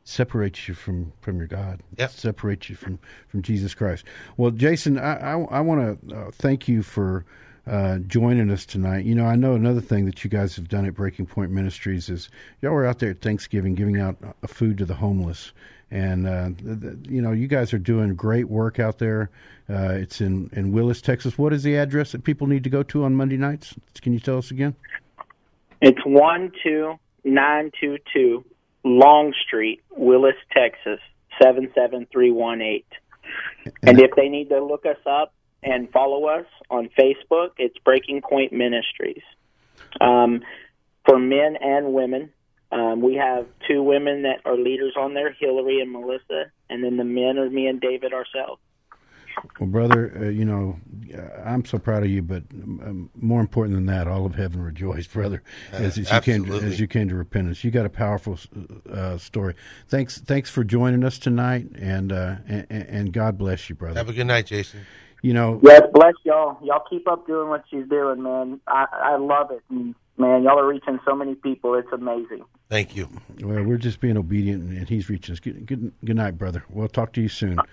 [SPEAKER 3] separates you from from your God.
[SPEAKER 4] Yep.
[SPEAKER 3] Separates you from from Jesus Christ. Well, Jason, I I, I want to uh, thank you for uh, joining us tonight. You know, I know another thing that you guys have done at Breaking Point Ministries is y'all were out there at Thanksgiving giving out uh, food to the homeless. And uh, th- th- you know, you guys are doing great work out there. Uh, it's in in Willis, Texas. What is the address that people need to go to on Monday nights? Can you tell us again?
[SPEAKER 7] It's one two nine two two Long Street, Willis, Texas seven seven three one eight. And if they need to look us up and follow us on Facebook, it's Breaking Point Ministries. Um, for men and women, um, we have two women that are leaders on there, Hillary and Melissa, and then the men are me and David ourselves.
[SPEAKER 3] Well, brother, uh, you know, uh, I'm so proud of you, but um, more important than that, all of heaven rejoiced, brother, as, as you came to, as you came to repentance. You got a powerful uh, story. Thanks, thanks for joining us tonight, and, uh, and and God bless you, brother.
[SPEAKER 4] Have a good night, Jason.
[SPEAKER 3] You know,
[SPEAKER 7] Yes, bless y'all. Y'all keep up doing what you're doing, man. I, I love it. And, man, y'all are reaching so many people. It's amazing.
[SPEAKER 4] Thank you.
[SPEAKER 3] well, we're just being obedient, and he's reaching us. Good, good, good night, brother. We'll talk to you soon.
[SPEAKER 7] All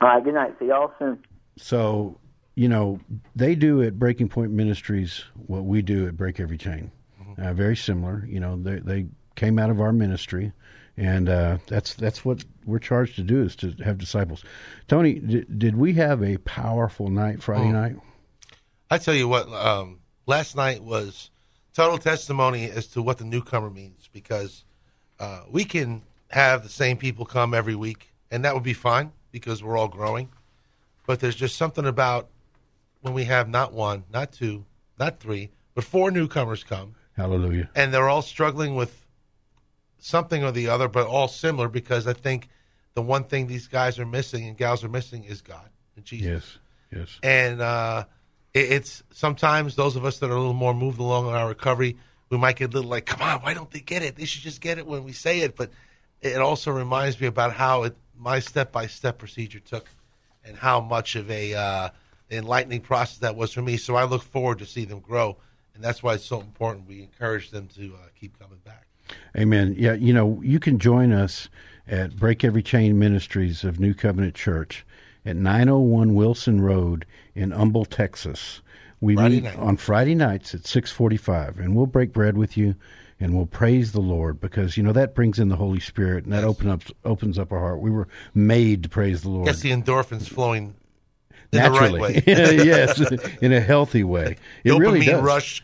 [SPEAKER 7] right, good night. See y'all soon.
[SPEAKER 3] So, you know, they do at Breaking Point Ministries what we do at Break Every Chain. Uh, very similar. You know, they they came out of our ministry, and uh, that's that's what we're charged to do is to have disciples. Tony, did, did we have a powerful night Friday
[SPEAKER 4] Oh.
[SPEAKER 3] night?
[SPEAKER 4] I tell you what, um, last night was total testimony as to what the newcomer means because uh, we can have the same people come every week, and that would be fine because we're all growing. But there's just something about when we have not one, not two, not three, but four newcomers come,
[SPEAKER 3] Hallelujah.
[SPEAKER 4] and they're all struggling with something or the other, but all similar because I think the one thing these guys are missing and gals are missing is God and Jesus
[SPEAKER 3] Yes. Yes.
[SPEAKER 4] and uh, it, it's sometimes those of us that are a little more moved along in our recovery, we might get a little like, "Come on, why don't they get it? They should just get it when we say it." But it also reminds me about how it my step by step procedure took, and how much of a uh, enlightening process that was for me. So I look forward to see them grow, and that's why it's so important. We encourage them to uh, keep coming back.
[SPEAKER 3] Amen. Yeah, you know, you can join us at Break Every Chain Ministries of New Covenant Church at 901 Wilson Road in Humble, Texas. We
[SPEAKER 4] Friday
[SPEAKER 3] meet
[SPEAKER 4] night.
[SPEAKER 3] on Friday nights at 6:45 and we'll break bread with you and we'll praise the Lord because you know that brings in the Holy Spirit and that open up opens up our heart. We were made to praise the Lord.
[SPEAKER 4] Gets the endorphins flowing in
[SPEAKER 3] Naturally.
[SPEAKER 4] the right way.
[SPEAKER 3] yes, in a healthy way. It
[SPEAKER 4] Dopamine
[SPEAKER 3] really does.
[SPEAKER 4] rush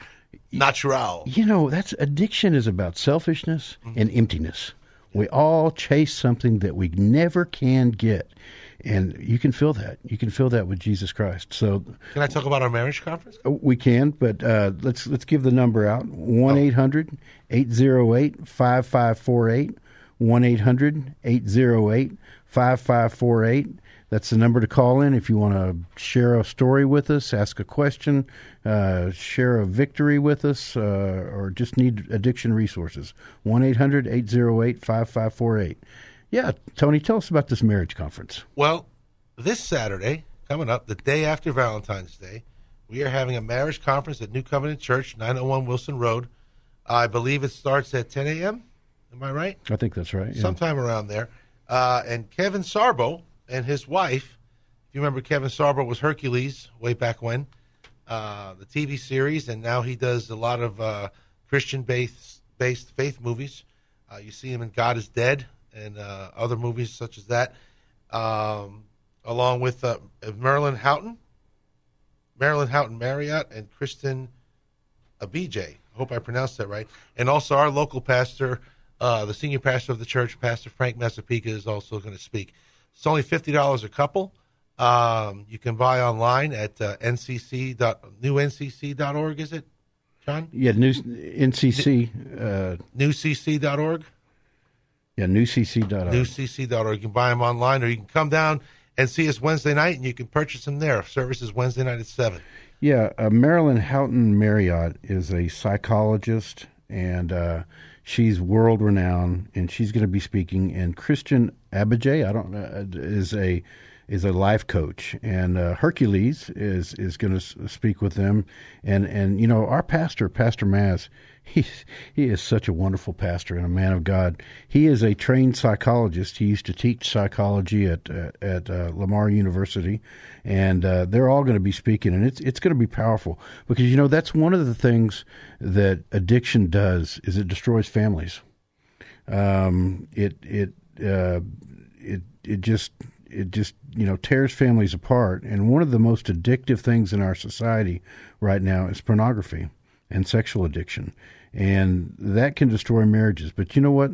[SPEAKER 4] natural.
[SPEAKER 3] You know, that's addiction is about selfishness and emptiness. We all chase something that we never can get. And you can feel that. You can feel that with Jesus Christ. So
[SPEAKER 4] Can I talk about our marriage conference?
[SPEAKER 3] uh, we can, but uh, let's let's give the number out. 1 800 808 5548. 1 800 808 5548. That's the number to call in if you want to share a story with us, ask a question, uh, share a victory with us, uh, or just need addiction resources. 1 800 808 5548. Yeah, Tony, tell us about this marriage conference.
[SPEAKER 4] Well, this Saturday, coming up, the day after Valentine's Day, we are having a marriage conference at New Covenant Church, 901 Wilson Road. I believe it starts at 10 a.m. Am I right?
[SPEAKER 3] I think that's right. yeah.
[SPEAKER 4] Sometime around there. Uh, and Kevin Sorbo and his wife, if you remember, Kevin Sorbo was Hercules way back when, uh, the TV series, and now he does a lot of uh, Christian based based faith movies. Uh, you see him in God is Dead and uh, other movies such as that, um, along with uh, Marilyn Houghton, Marilyn Houghton Marriott, and Kristen Abijay. I hope I pronounced that right. And also our local pastor, uh, the senior pastor of the church, Pastor Frank Massapequa, is also going to speak. It's only fifty dollars a couple. Um, you can buy online at uh, ncc dot newnCC.org. Is it, John?
[SPEAKER 3] Yeah, new NCC. Uh,
[SPEAKER 4] Newcc.org.
[SPEAKER 3] yeah, newcc.org.
[SPEAKER 4] Newcc.org. You can buy them online, or you can come down and see us Wednesday night, and you can purchase them there. Service is Wednesday night at seven.
[SPEAKER 3] Yeah, uh, Marilyn Houghton Marriott is a psychologist, and uh, she's world renowned, and she's going to be speaking. And Christian Abijay, I don't know, is a is a life coach, and uh, Hercules is is going to speak with them. And and you know, our pastor, Pastor Maz, he's he is such a wonderful pastor and a man of God. He is a trained psychologist. He used to teach psychology at uh, at uh, Lamar University, and uh, they're all going to be speaking, and it's it's going to be powerful because you know that's one of the things that addiction does is it destroys families. Um, it it uh, it it just it just you know tears families apart, and one of the most addictive things in our society right now is pornography and sexual addiction, and that can destroy marriages. But you know what?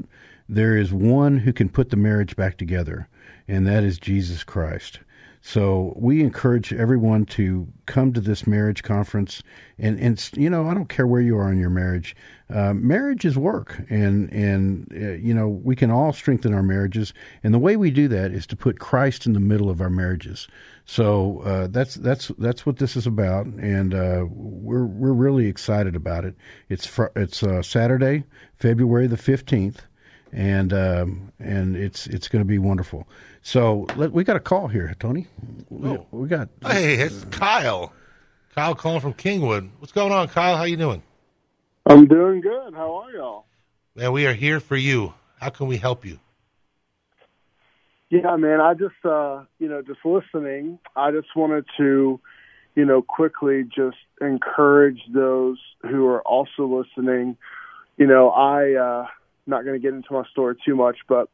[SPEAKER 3] There is one who can put the marriage back together, and that is Jesus Christ. So we encourage everyone to come to this marriage conference, and and you know I don't care where you are in your marriage, uh, marriage is work, and and uh, you know we can all strengthen our marriages, and the way we do that is to put Christ in the middle of our marriages. So uh, that's that's that's what this is about, and uh, we're we're really excited about it. It's fr- it's uh, Saturday, February the fifteenth, and um, and it's it's going to be wonderful. So let, we got a call here, Tony. We,
[SPEAKER 4] Oh.
[SPEAKER 3] we got
[SPEAKER 4] Hey, it's Kyle. Kyle calling from Kingwood. What's going on, Kyle? How you doing?
[SPEAKER 8] I'm doing good. How are y'all?
[SPEAKER 4] Man, we are here for you. How can we help you?
[SPEAKER 8] Yeah, man. I just, uh, you know, just listening. I just wanted to, you know, quickly just encourage those who are also listening. You know, I, uh, not going to get into my story too much, but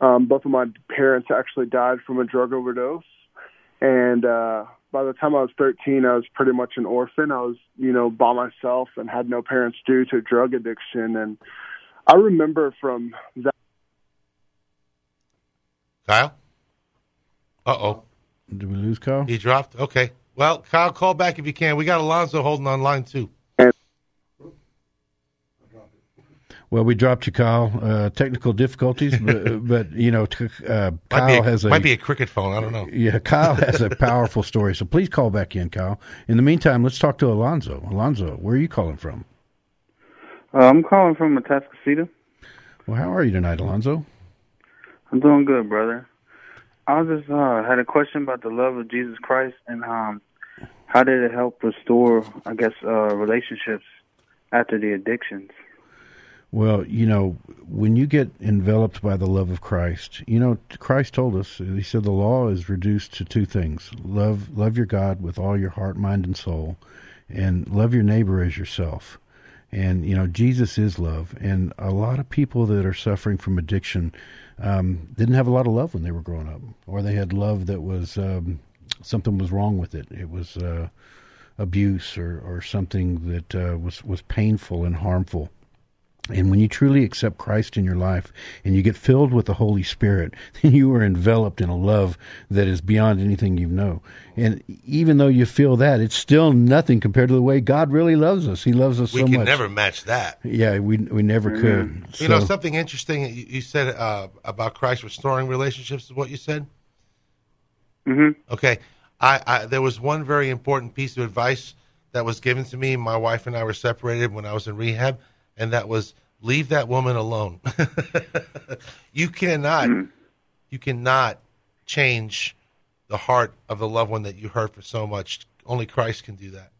[SPEAKER 8] um, both of my parents actually died from a drug overdose, and uh, by the time I was 13, I was pretty much an orphan. I was, you know, by myself and had no parents due to drug addiction, and I remember from that.
[SPEAKER 4] Kyle? Uh oh.
[SPEAKER 3] Did we lose Kyle?
[SPEAKER 4] He dropped? Okay. Well, Kyle, call back if you can. We got Alonzo holding on line too.
[SPEAKER 3] Well, we dropped you, Kyle. Uh, technical difficulties, but, but you know, t- uh, Kyle
[SPEAKER 4] a,
[SPEAKER 3] has a
[SPEAKER 4] might be a cricket phone. I don't know.
[SPEAKER 3] yeah. Kyle has a powerful story, so please call back in, Kyle. In the meantime, let's talk to Alonzo. Alonzo, where are you calling from?
[SPEAKER 9] Uh, I'm calling from Atascocita.
[SPEAKER 3] Well, how are you tonight, Alonzo?
[SPEAKER 9] I'm doing good, brother. I just uh, had a question about the love of Jesus Christ and um, how did it help restore, I guess, uh, relationships after the addictions.
[SPEAKER 3] Well, you know, when you get enveloped by the love of Christ, you know, Christ told us, he said the law is reduced to two things. Love love your God with all your heart, mind and soul, and love your neighbor as yourself. And you know, Jesus is love, and a lot of people that are suffering from addiction um, didn't have a lot of love when they were growing up, or they had love that was um, something was wrong with it. It was uh, abuse or or something that uh, was was painful and harmful. And when you truly accept Christ in your life and you get filled with the Holy Spirit, then you are enveloped in a love that is beyond anything you know. And even though you feel that, it's still nothing compared to the way God really loves us. He loves us
[SPEAKER 4] we
[SPEAKER 3] so much.
[SPEAKER 4] We can never match that.
[SPEAKER 3] Yeah, we we never could.
[SPEAKER 4] You know something interesting you, you said uh, about Christ restoring relationships is what you said.
[SPEAKER 9] Mm-hmm.
[SPEAKER 4] Okay, I, I there was one very important piece of advice that was given to me. My wife and I were separated when I was in rehab, and that was leave that woman alone. you cannot, you cannot change the heart of the loved one that you hurt for so much. Only Christ can do that.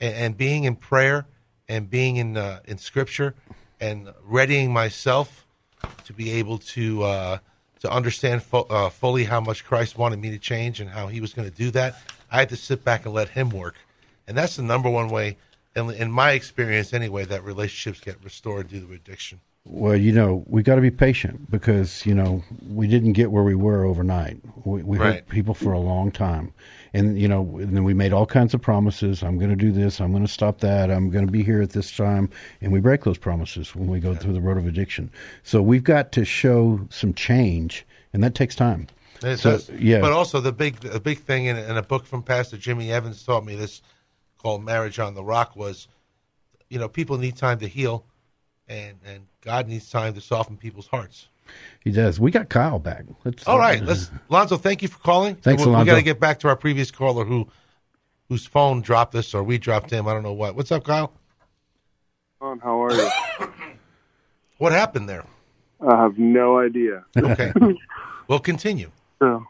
[SPEAKER 4] And, and being in prayer and being in uh, in Scripture and readying myself to be able to uh, to understand fu- uh, fully how much Christ wanted me to change and how He was going to do that. I had to sit back and let Him work, and that's the number one way, in, in my experience anyway, that relationships get restored due to addiction.
[SPEAKER 3] Well, you know, we got to be patient because you know we didn't get where we were overnight. We, we
[SPEAKER 4] Right.
[SPEAKER 3] hurt people for a long time, and you know, and then we made all kinds of promises. I'm going to do this. I'm going to stop that. I'm going to be here at this time, and we break those promises when we go through the road of addiction. So we've got to show some change, and that takes time.
[SPEAKER 4] It
[SPEAKER 3] so
[SPEAKER 4] does.
[SPEAKER 3] yeah,
[SPEAKER 4] But also the big the big thing in, in a book from Pastor Jimmy Evans taught me this called Marriage on the Rock was, you know, people need time to heal, and and God needs time to soften people's hearts.
[SPEAKER 3] he does. We got Kyle back. Let's,
[SPEAKER 4] All right, let's Lonzo. Thank you for calling.
[SPEAKER 3] Thanks,
[SPEAKER 4] we, we got to get back to our previous caller who whose phone dropped us or we dropped him. I don't know what. What's up, Kyle?
[SPEAKER 8] John, how are you?
[SPEAKER 4] What happened there?
[SPEAKER 8] I have no idea.
[SPEAKER 4] Okay, we'll continue.
[SPEAKER 8] So,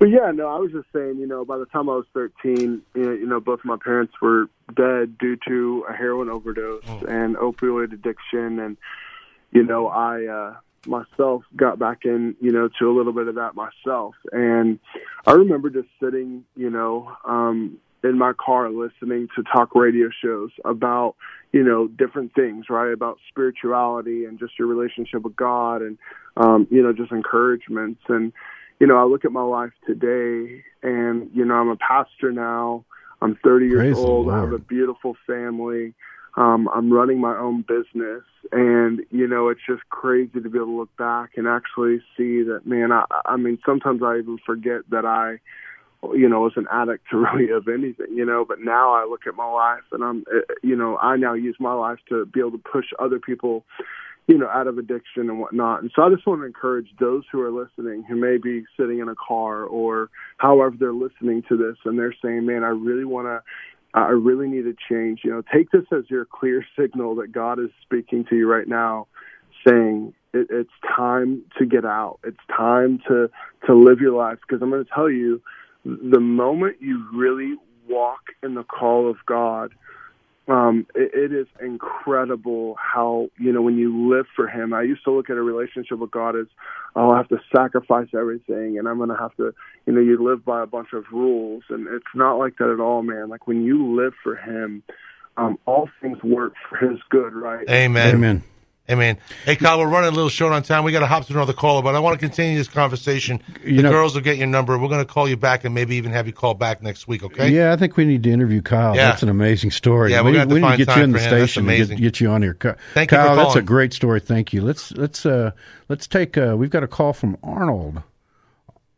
[SPEAKER 8] but yeah, no, I was just saying, you know, by the time I was 13, you know, you know both of my parents were dead due to a heroin overdose and opioid addiction. And, you know, I, uh, myself got back in, you know, to a little bit of that myself. And I remember just sitting, you know, um, in my car listening to talk radio shows about, you know, different things, right? About spirituality and just your relationship with God and, um, you know, just encouragements. And, you know, I look at my life today and, you know, I'm a pastor now. I'm 30 years
[SPEAKER 3] Praise the
[SPEAKER 8] old. I have a beautiful family. Um, I'm running my own business, and you know it's just crazy to be able to look back and actually see that. Man, I, I mean, sometimes I even forget that I, you know, was an addict to really of anything, you know. But now I look at my life, and I'm, uh, you know, I now use my life to be able to push other people, you know, out of addiction and whatnot. And so I just want to encourage those who are listening, who may be sitting in a car or however they're listening to this, and they're saying, "Man, I really want to." I really need to change. You know, take this as your clear signal that God is speaking to you right now, saying it, it's time to get out. It's time to to live your life. Because I'm going to tell you, the moment you really walk in the call of God, um, it, it is incredible how you know when you live for Him. I used to look at a relationship with God as, oh, I have to sacrifice everything, and I'm going to have to, you know, you live by a bunch of rules, and it's not like that at all, man. Like when you live for Him, um, all things work for His good, right?
[SPEAKER 4] Amen.
[SPEAKER 3] Amen.
[SPEAKER 4] Amen. Hey, Kyle, we're running a little short on time. We got to hop to another caller, but I want to continue this conversation.
[SPEAKER 3] You
[SPEAKER 4] the
[SPEAKER 3] know-
[SPEAKER 4] girls will get your number. We're going to call you back and maybe even have you call back next week. Okay?
[SPEAKER 3] Yeah, I think we need to interview Kyle.
[SPEAKER 4] Yeah.
[SPEAKER 3] That's an amazing story.
[SPEAKER 4] Yeah,
[SPEAKER 3] we,
[SPEAKER 4] we're gonna have to
[SPEAKER 3] we need to
[SPEAKER 4] find
[SPEAKER 3] get you in the
[SPEAKER 4] him.
[SPEAKER 3] Station and get, get you on here. Ky-
[SPEAKER 4] Thank you
[SPEAKER 3] Kyle, that's a great story. Thank you. Let's let's uh let's take uh we've got a call from Arnold.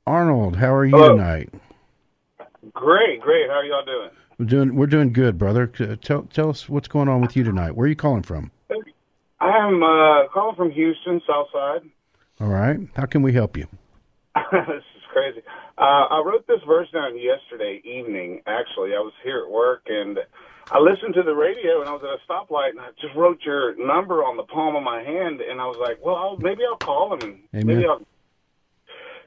[SPEAKER 3] Arnold, how are you
[SPEAKER 10] Hello.
[SPEAKER 3] tonight?
[SPEAKER 10] Great, great. How are y'all doing?
[SPEAKER 3] We're doing we're doing good, brother. Uh, Tell tell us what's going on with you tonight. Where are you calling from?
[SPEAKER 10] I'm uh, calling from Houston, South Side.
[SPEAKER 3] All right. How can we help you?
[SPEAKER 10] this is crazy. Uh, I wrote this verse down yesterday evening. Actually, I was here at work and I listened to the radio and I was at a stoplight and I just wrote your number on the palm of my hand and I was like, well, I'll, maybe I'll call them and
[SPEAKER 3] Amen.
[SPEAKER 10] maybe I'll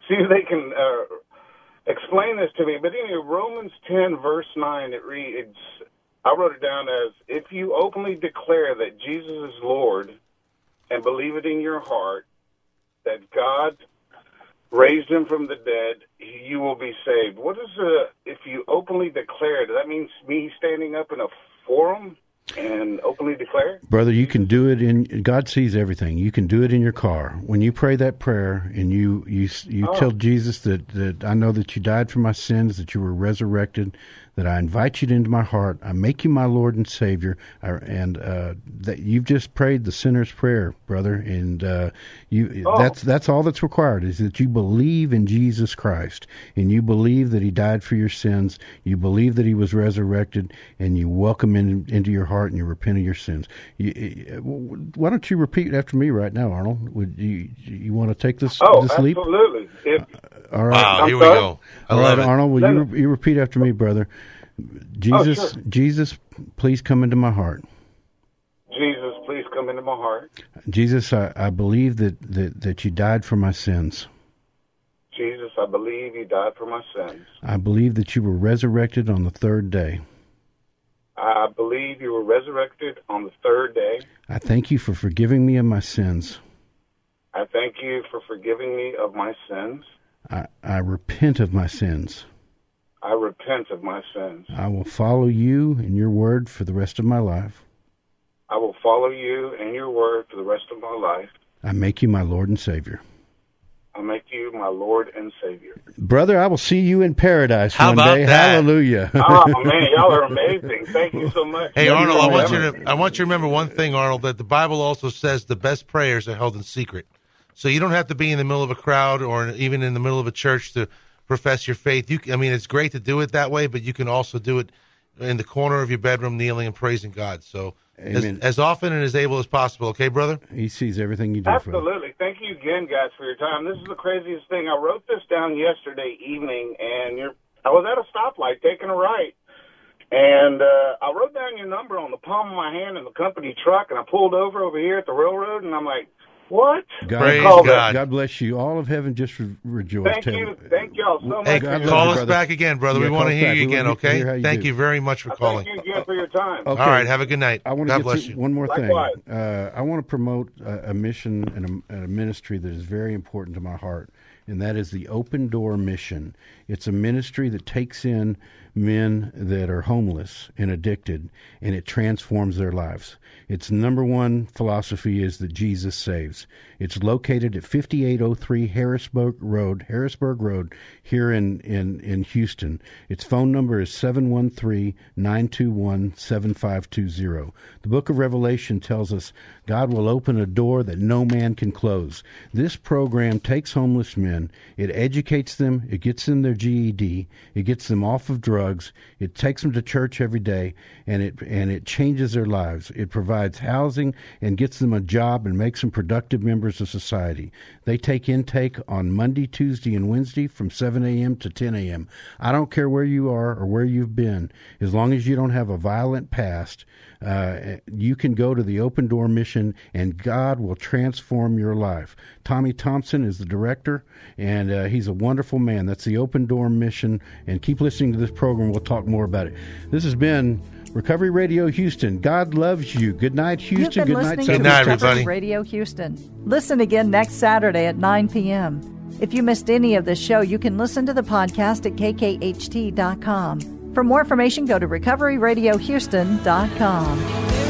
[SPEAKER 10] see if they can uh, explain this to me. But anyway, Romans 10, verse 9, it reads, I wrote it down as, if you openly declare that Jesus is Lord and believe it in your heart, that God raised him from the dead, you will be saved. What is the, if you openly declare, does that mean me standing up in a forum and openly declare?
[SPEAKER 3] Brother, you can do it in God sees everything. You can do it in your car. When you pray that prayer and you you you
[SPEAKER 10] Oh.
[SPEAKER 3] tell Jesus that that I know that you died for my sins, that you were resurrected, that I invite you into my heart. I make you my Lord and Savior, I, and uh, that you've just prayed the sinner's prayer, brother. And uh, you
[SPEAKER 10] Oh.
[SPEAKER 3] that's that's all that's required is that you believe in Jesus Christ and you believe that He died for your sins. You believe that He was resurrected, and you welcome Him into your heart and you repent of your sins. You, why don't you repeat after me right now, Arnold? Would you you want to take this
[SPEAKER 10] Oh,
[SPEAKER 3] this leap?
[SPEAKER 10] absolutely. If,
[SPEAKER 3] All right.
[SPEAKER 4] Wow, here we go. I
[SPEAKER 3] All
[SPEAKER 4] love
[SPEAKER 3] right,
[SPEAKER 4] it.
[SPEAKER 3] Arnold, will you,
[SPEAKER 10] me-
[SPEAKER 3] you repeat after me, brother? Oh, Jesus,
[SPEAKER 10] Oh, sure.
[SPEAKER 3] Jesus, please come into my heart.
[SPEAKER 10] Jesus, please come into my heart.
[SPEAKER 3] Jesus, I, I believe that, that, that you died for my sins.
[SPEAKER 10] Jesus, I believe you died for my sins.
[SPEAKER 3] I believe that you were resurrected on the third day.
[SPEAKER 10] I believe you were resurrected on the third day.
[SPEAKER 3] I thank you for forgiving me of my sins.
[SPEAKER 10] I thank you for forgiving me of my sins.
[SPEAKER 3] I, I repent of my sins.
[SPEAKER 10] I repent of my sins.
[SPEAKER 3] I will follow you and your word for the rest of my life.
[SPEAKER 10] I will follow you and your word for the rest of my life.
[SPEAKER 3] I make you my Lord and Savior.
[SPEAKER 10] I make you my Lord and Savior.
[SPEAKER 3] Brother, I will see you in paradise
[SPEAKER 4] How
[SPEAKER 3] one
[SPEAKER 4] about
[SPEAKER 3] day.
[SPEAKER 4] that?
[SPEAKER 3] Hallelujah.
[SPEAKER 10] Oh man, y'all are amazing. Thank you so much.
[SPEAKER 4] Hey Arnold, I want you to I want you to remember one thing, Arnold, that the Bible also says the best prayers are held in secret. So you don't have to be in the middle of a crowd or even in the middle of a church to profess your faith. You, I mean, it's great to do it that way, but you can also do it in the corner of your bedroom, kneeling and praising God. So as, as often and as able as possible. Okay, brother.
[SPEAKER 3] He sees everything you do for.
[SPEAKER 10] Absolutely. Thank you again, guys, for your time. This is the craziest thing. I wrote this down yesterday evening, and you're, I was at a stoplight taking a right, and uh, I wrote down your number on the palm of my hand in the company truck, and I pulled over over here at the railroad, and I'm like, what?
[SPEAKER 3] God,
[SPEAKER 4] Praise
[SPEAKER 10] Call
[SPEAKER 4] God.
[SPEAKER 3] God bless you. All of heaven just re- rejoiced.
[SPEAKER 10] Thank
[SPEAKER 3] him.
[SPEAKER 10] you. Thank y'all so much.
[SPEAKER 4] Hey,
[SPEAKER 3] God
[SPEAKER 4] call
[SPEAKER 3] you,
[SPEAKER 4] us
[SPEAKER 3] brother.
[SPEAKER 4] back again, brother.
[SPEAKER 3] Yeah,
[SPEAKER 4] we want to hear
[SPEAKER 3] back.
[SPEAKER 4] you again. Okay.
[SPEAKER 3] you
[SPEAKER 4] Thank
[SPEAKER 3] do.
[SPEAKER 4] you very much for
[SPEAKER 10] Thank
[SPEAKER 4] calling.
[SPEAKER 10] you again for your time.
[SPEAKER 3] Okay.
[SPEAKER 4] All right. Have a good night.
[SPEAKER 3] I want
[SPEAKER 4] God
[SPEAKER 3] to
[SPEAKER 4] bless you.
[SPEAKER 3] one more
[SPEAKER 10] Likewise.
[SPEAKER 3] thing. Uh, I want to promote a, a mission and a, and a ministry that is very important to my heart, and that is the Open Door Mission. It's a ministry that takes in men that are homeless and addicted, and it transforms their lives. Its number one philosophy is that Jesus saves. It's located at 5803 Harrisburg Road, Harrisburg Road, here in, in, in Houston. Its phone number is 713-921-7520. The book of Revelation tells us God will open a door that no man can close. This program takes homeless men, it educates them, it gets them their GED, it gets them off of drugs, it takes them to church every day, and it and it changes their lives. It provides housing and gets them a job and makes them productive members of society. They take intake on Monday, Tuesday, and Wednesday from 7 a.m. to 10 a.m. I don't care where you are or where you've been, as long as you don't have a violent past, uh, you can go to the Open Door Mission and God will transform your life. Tommy Thompson is the director, and uh, he's a wonderful man. That's the Open Door Mission. And keep listening to this program. We'll talk more about it. This has been Recovery Radio Houston. God loves you. Good night, Houston. Good night,
[SPEAKER 2] to
[SPEAKER 4] night,
[SPEAKER 2] Recovery
[SPEAKER 4] everybody.
[SPEAKER 2] Radio Houston. Listen again next Saturday at 9 p.m. If you missed any of the show, you can listen to the podcast at kkht.com. For more information, go to recoveryradiohouston.com.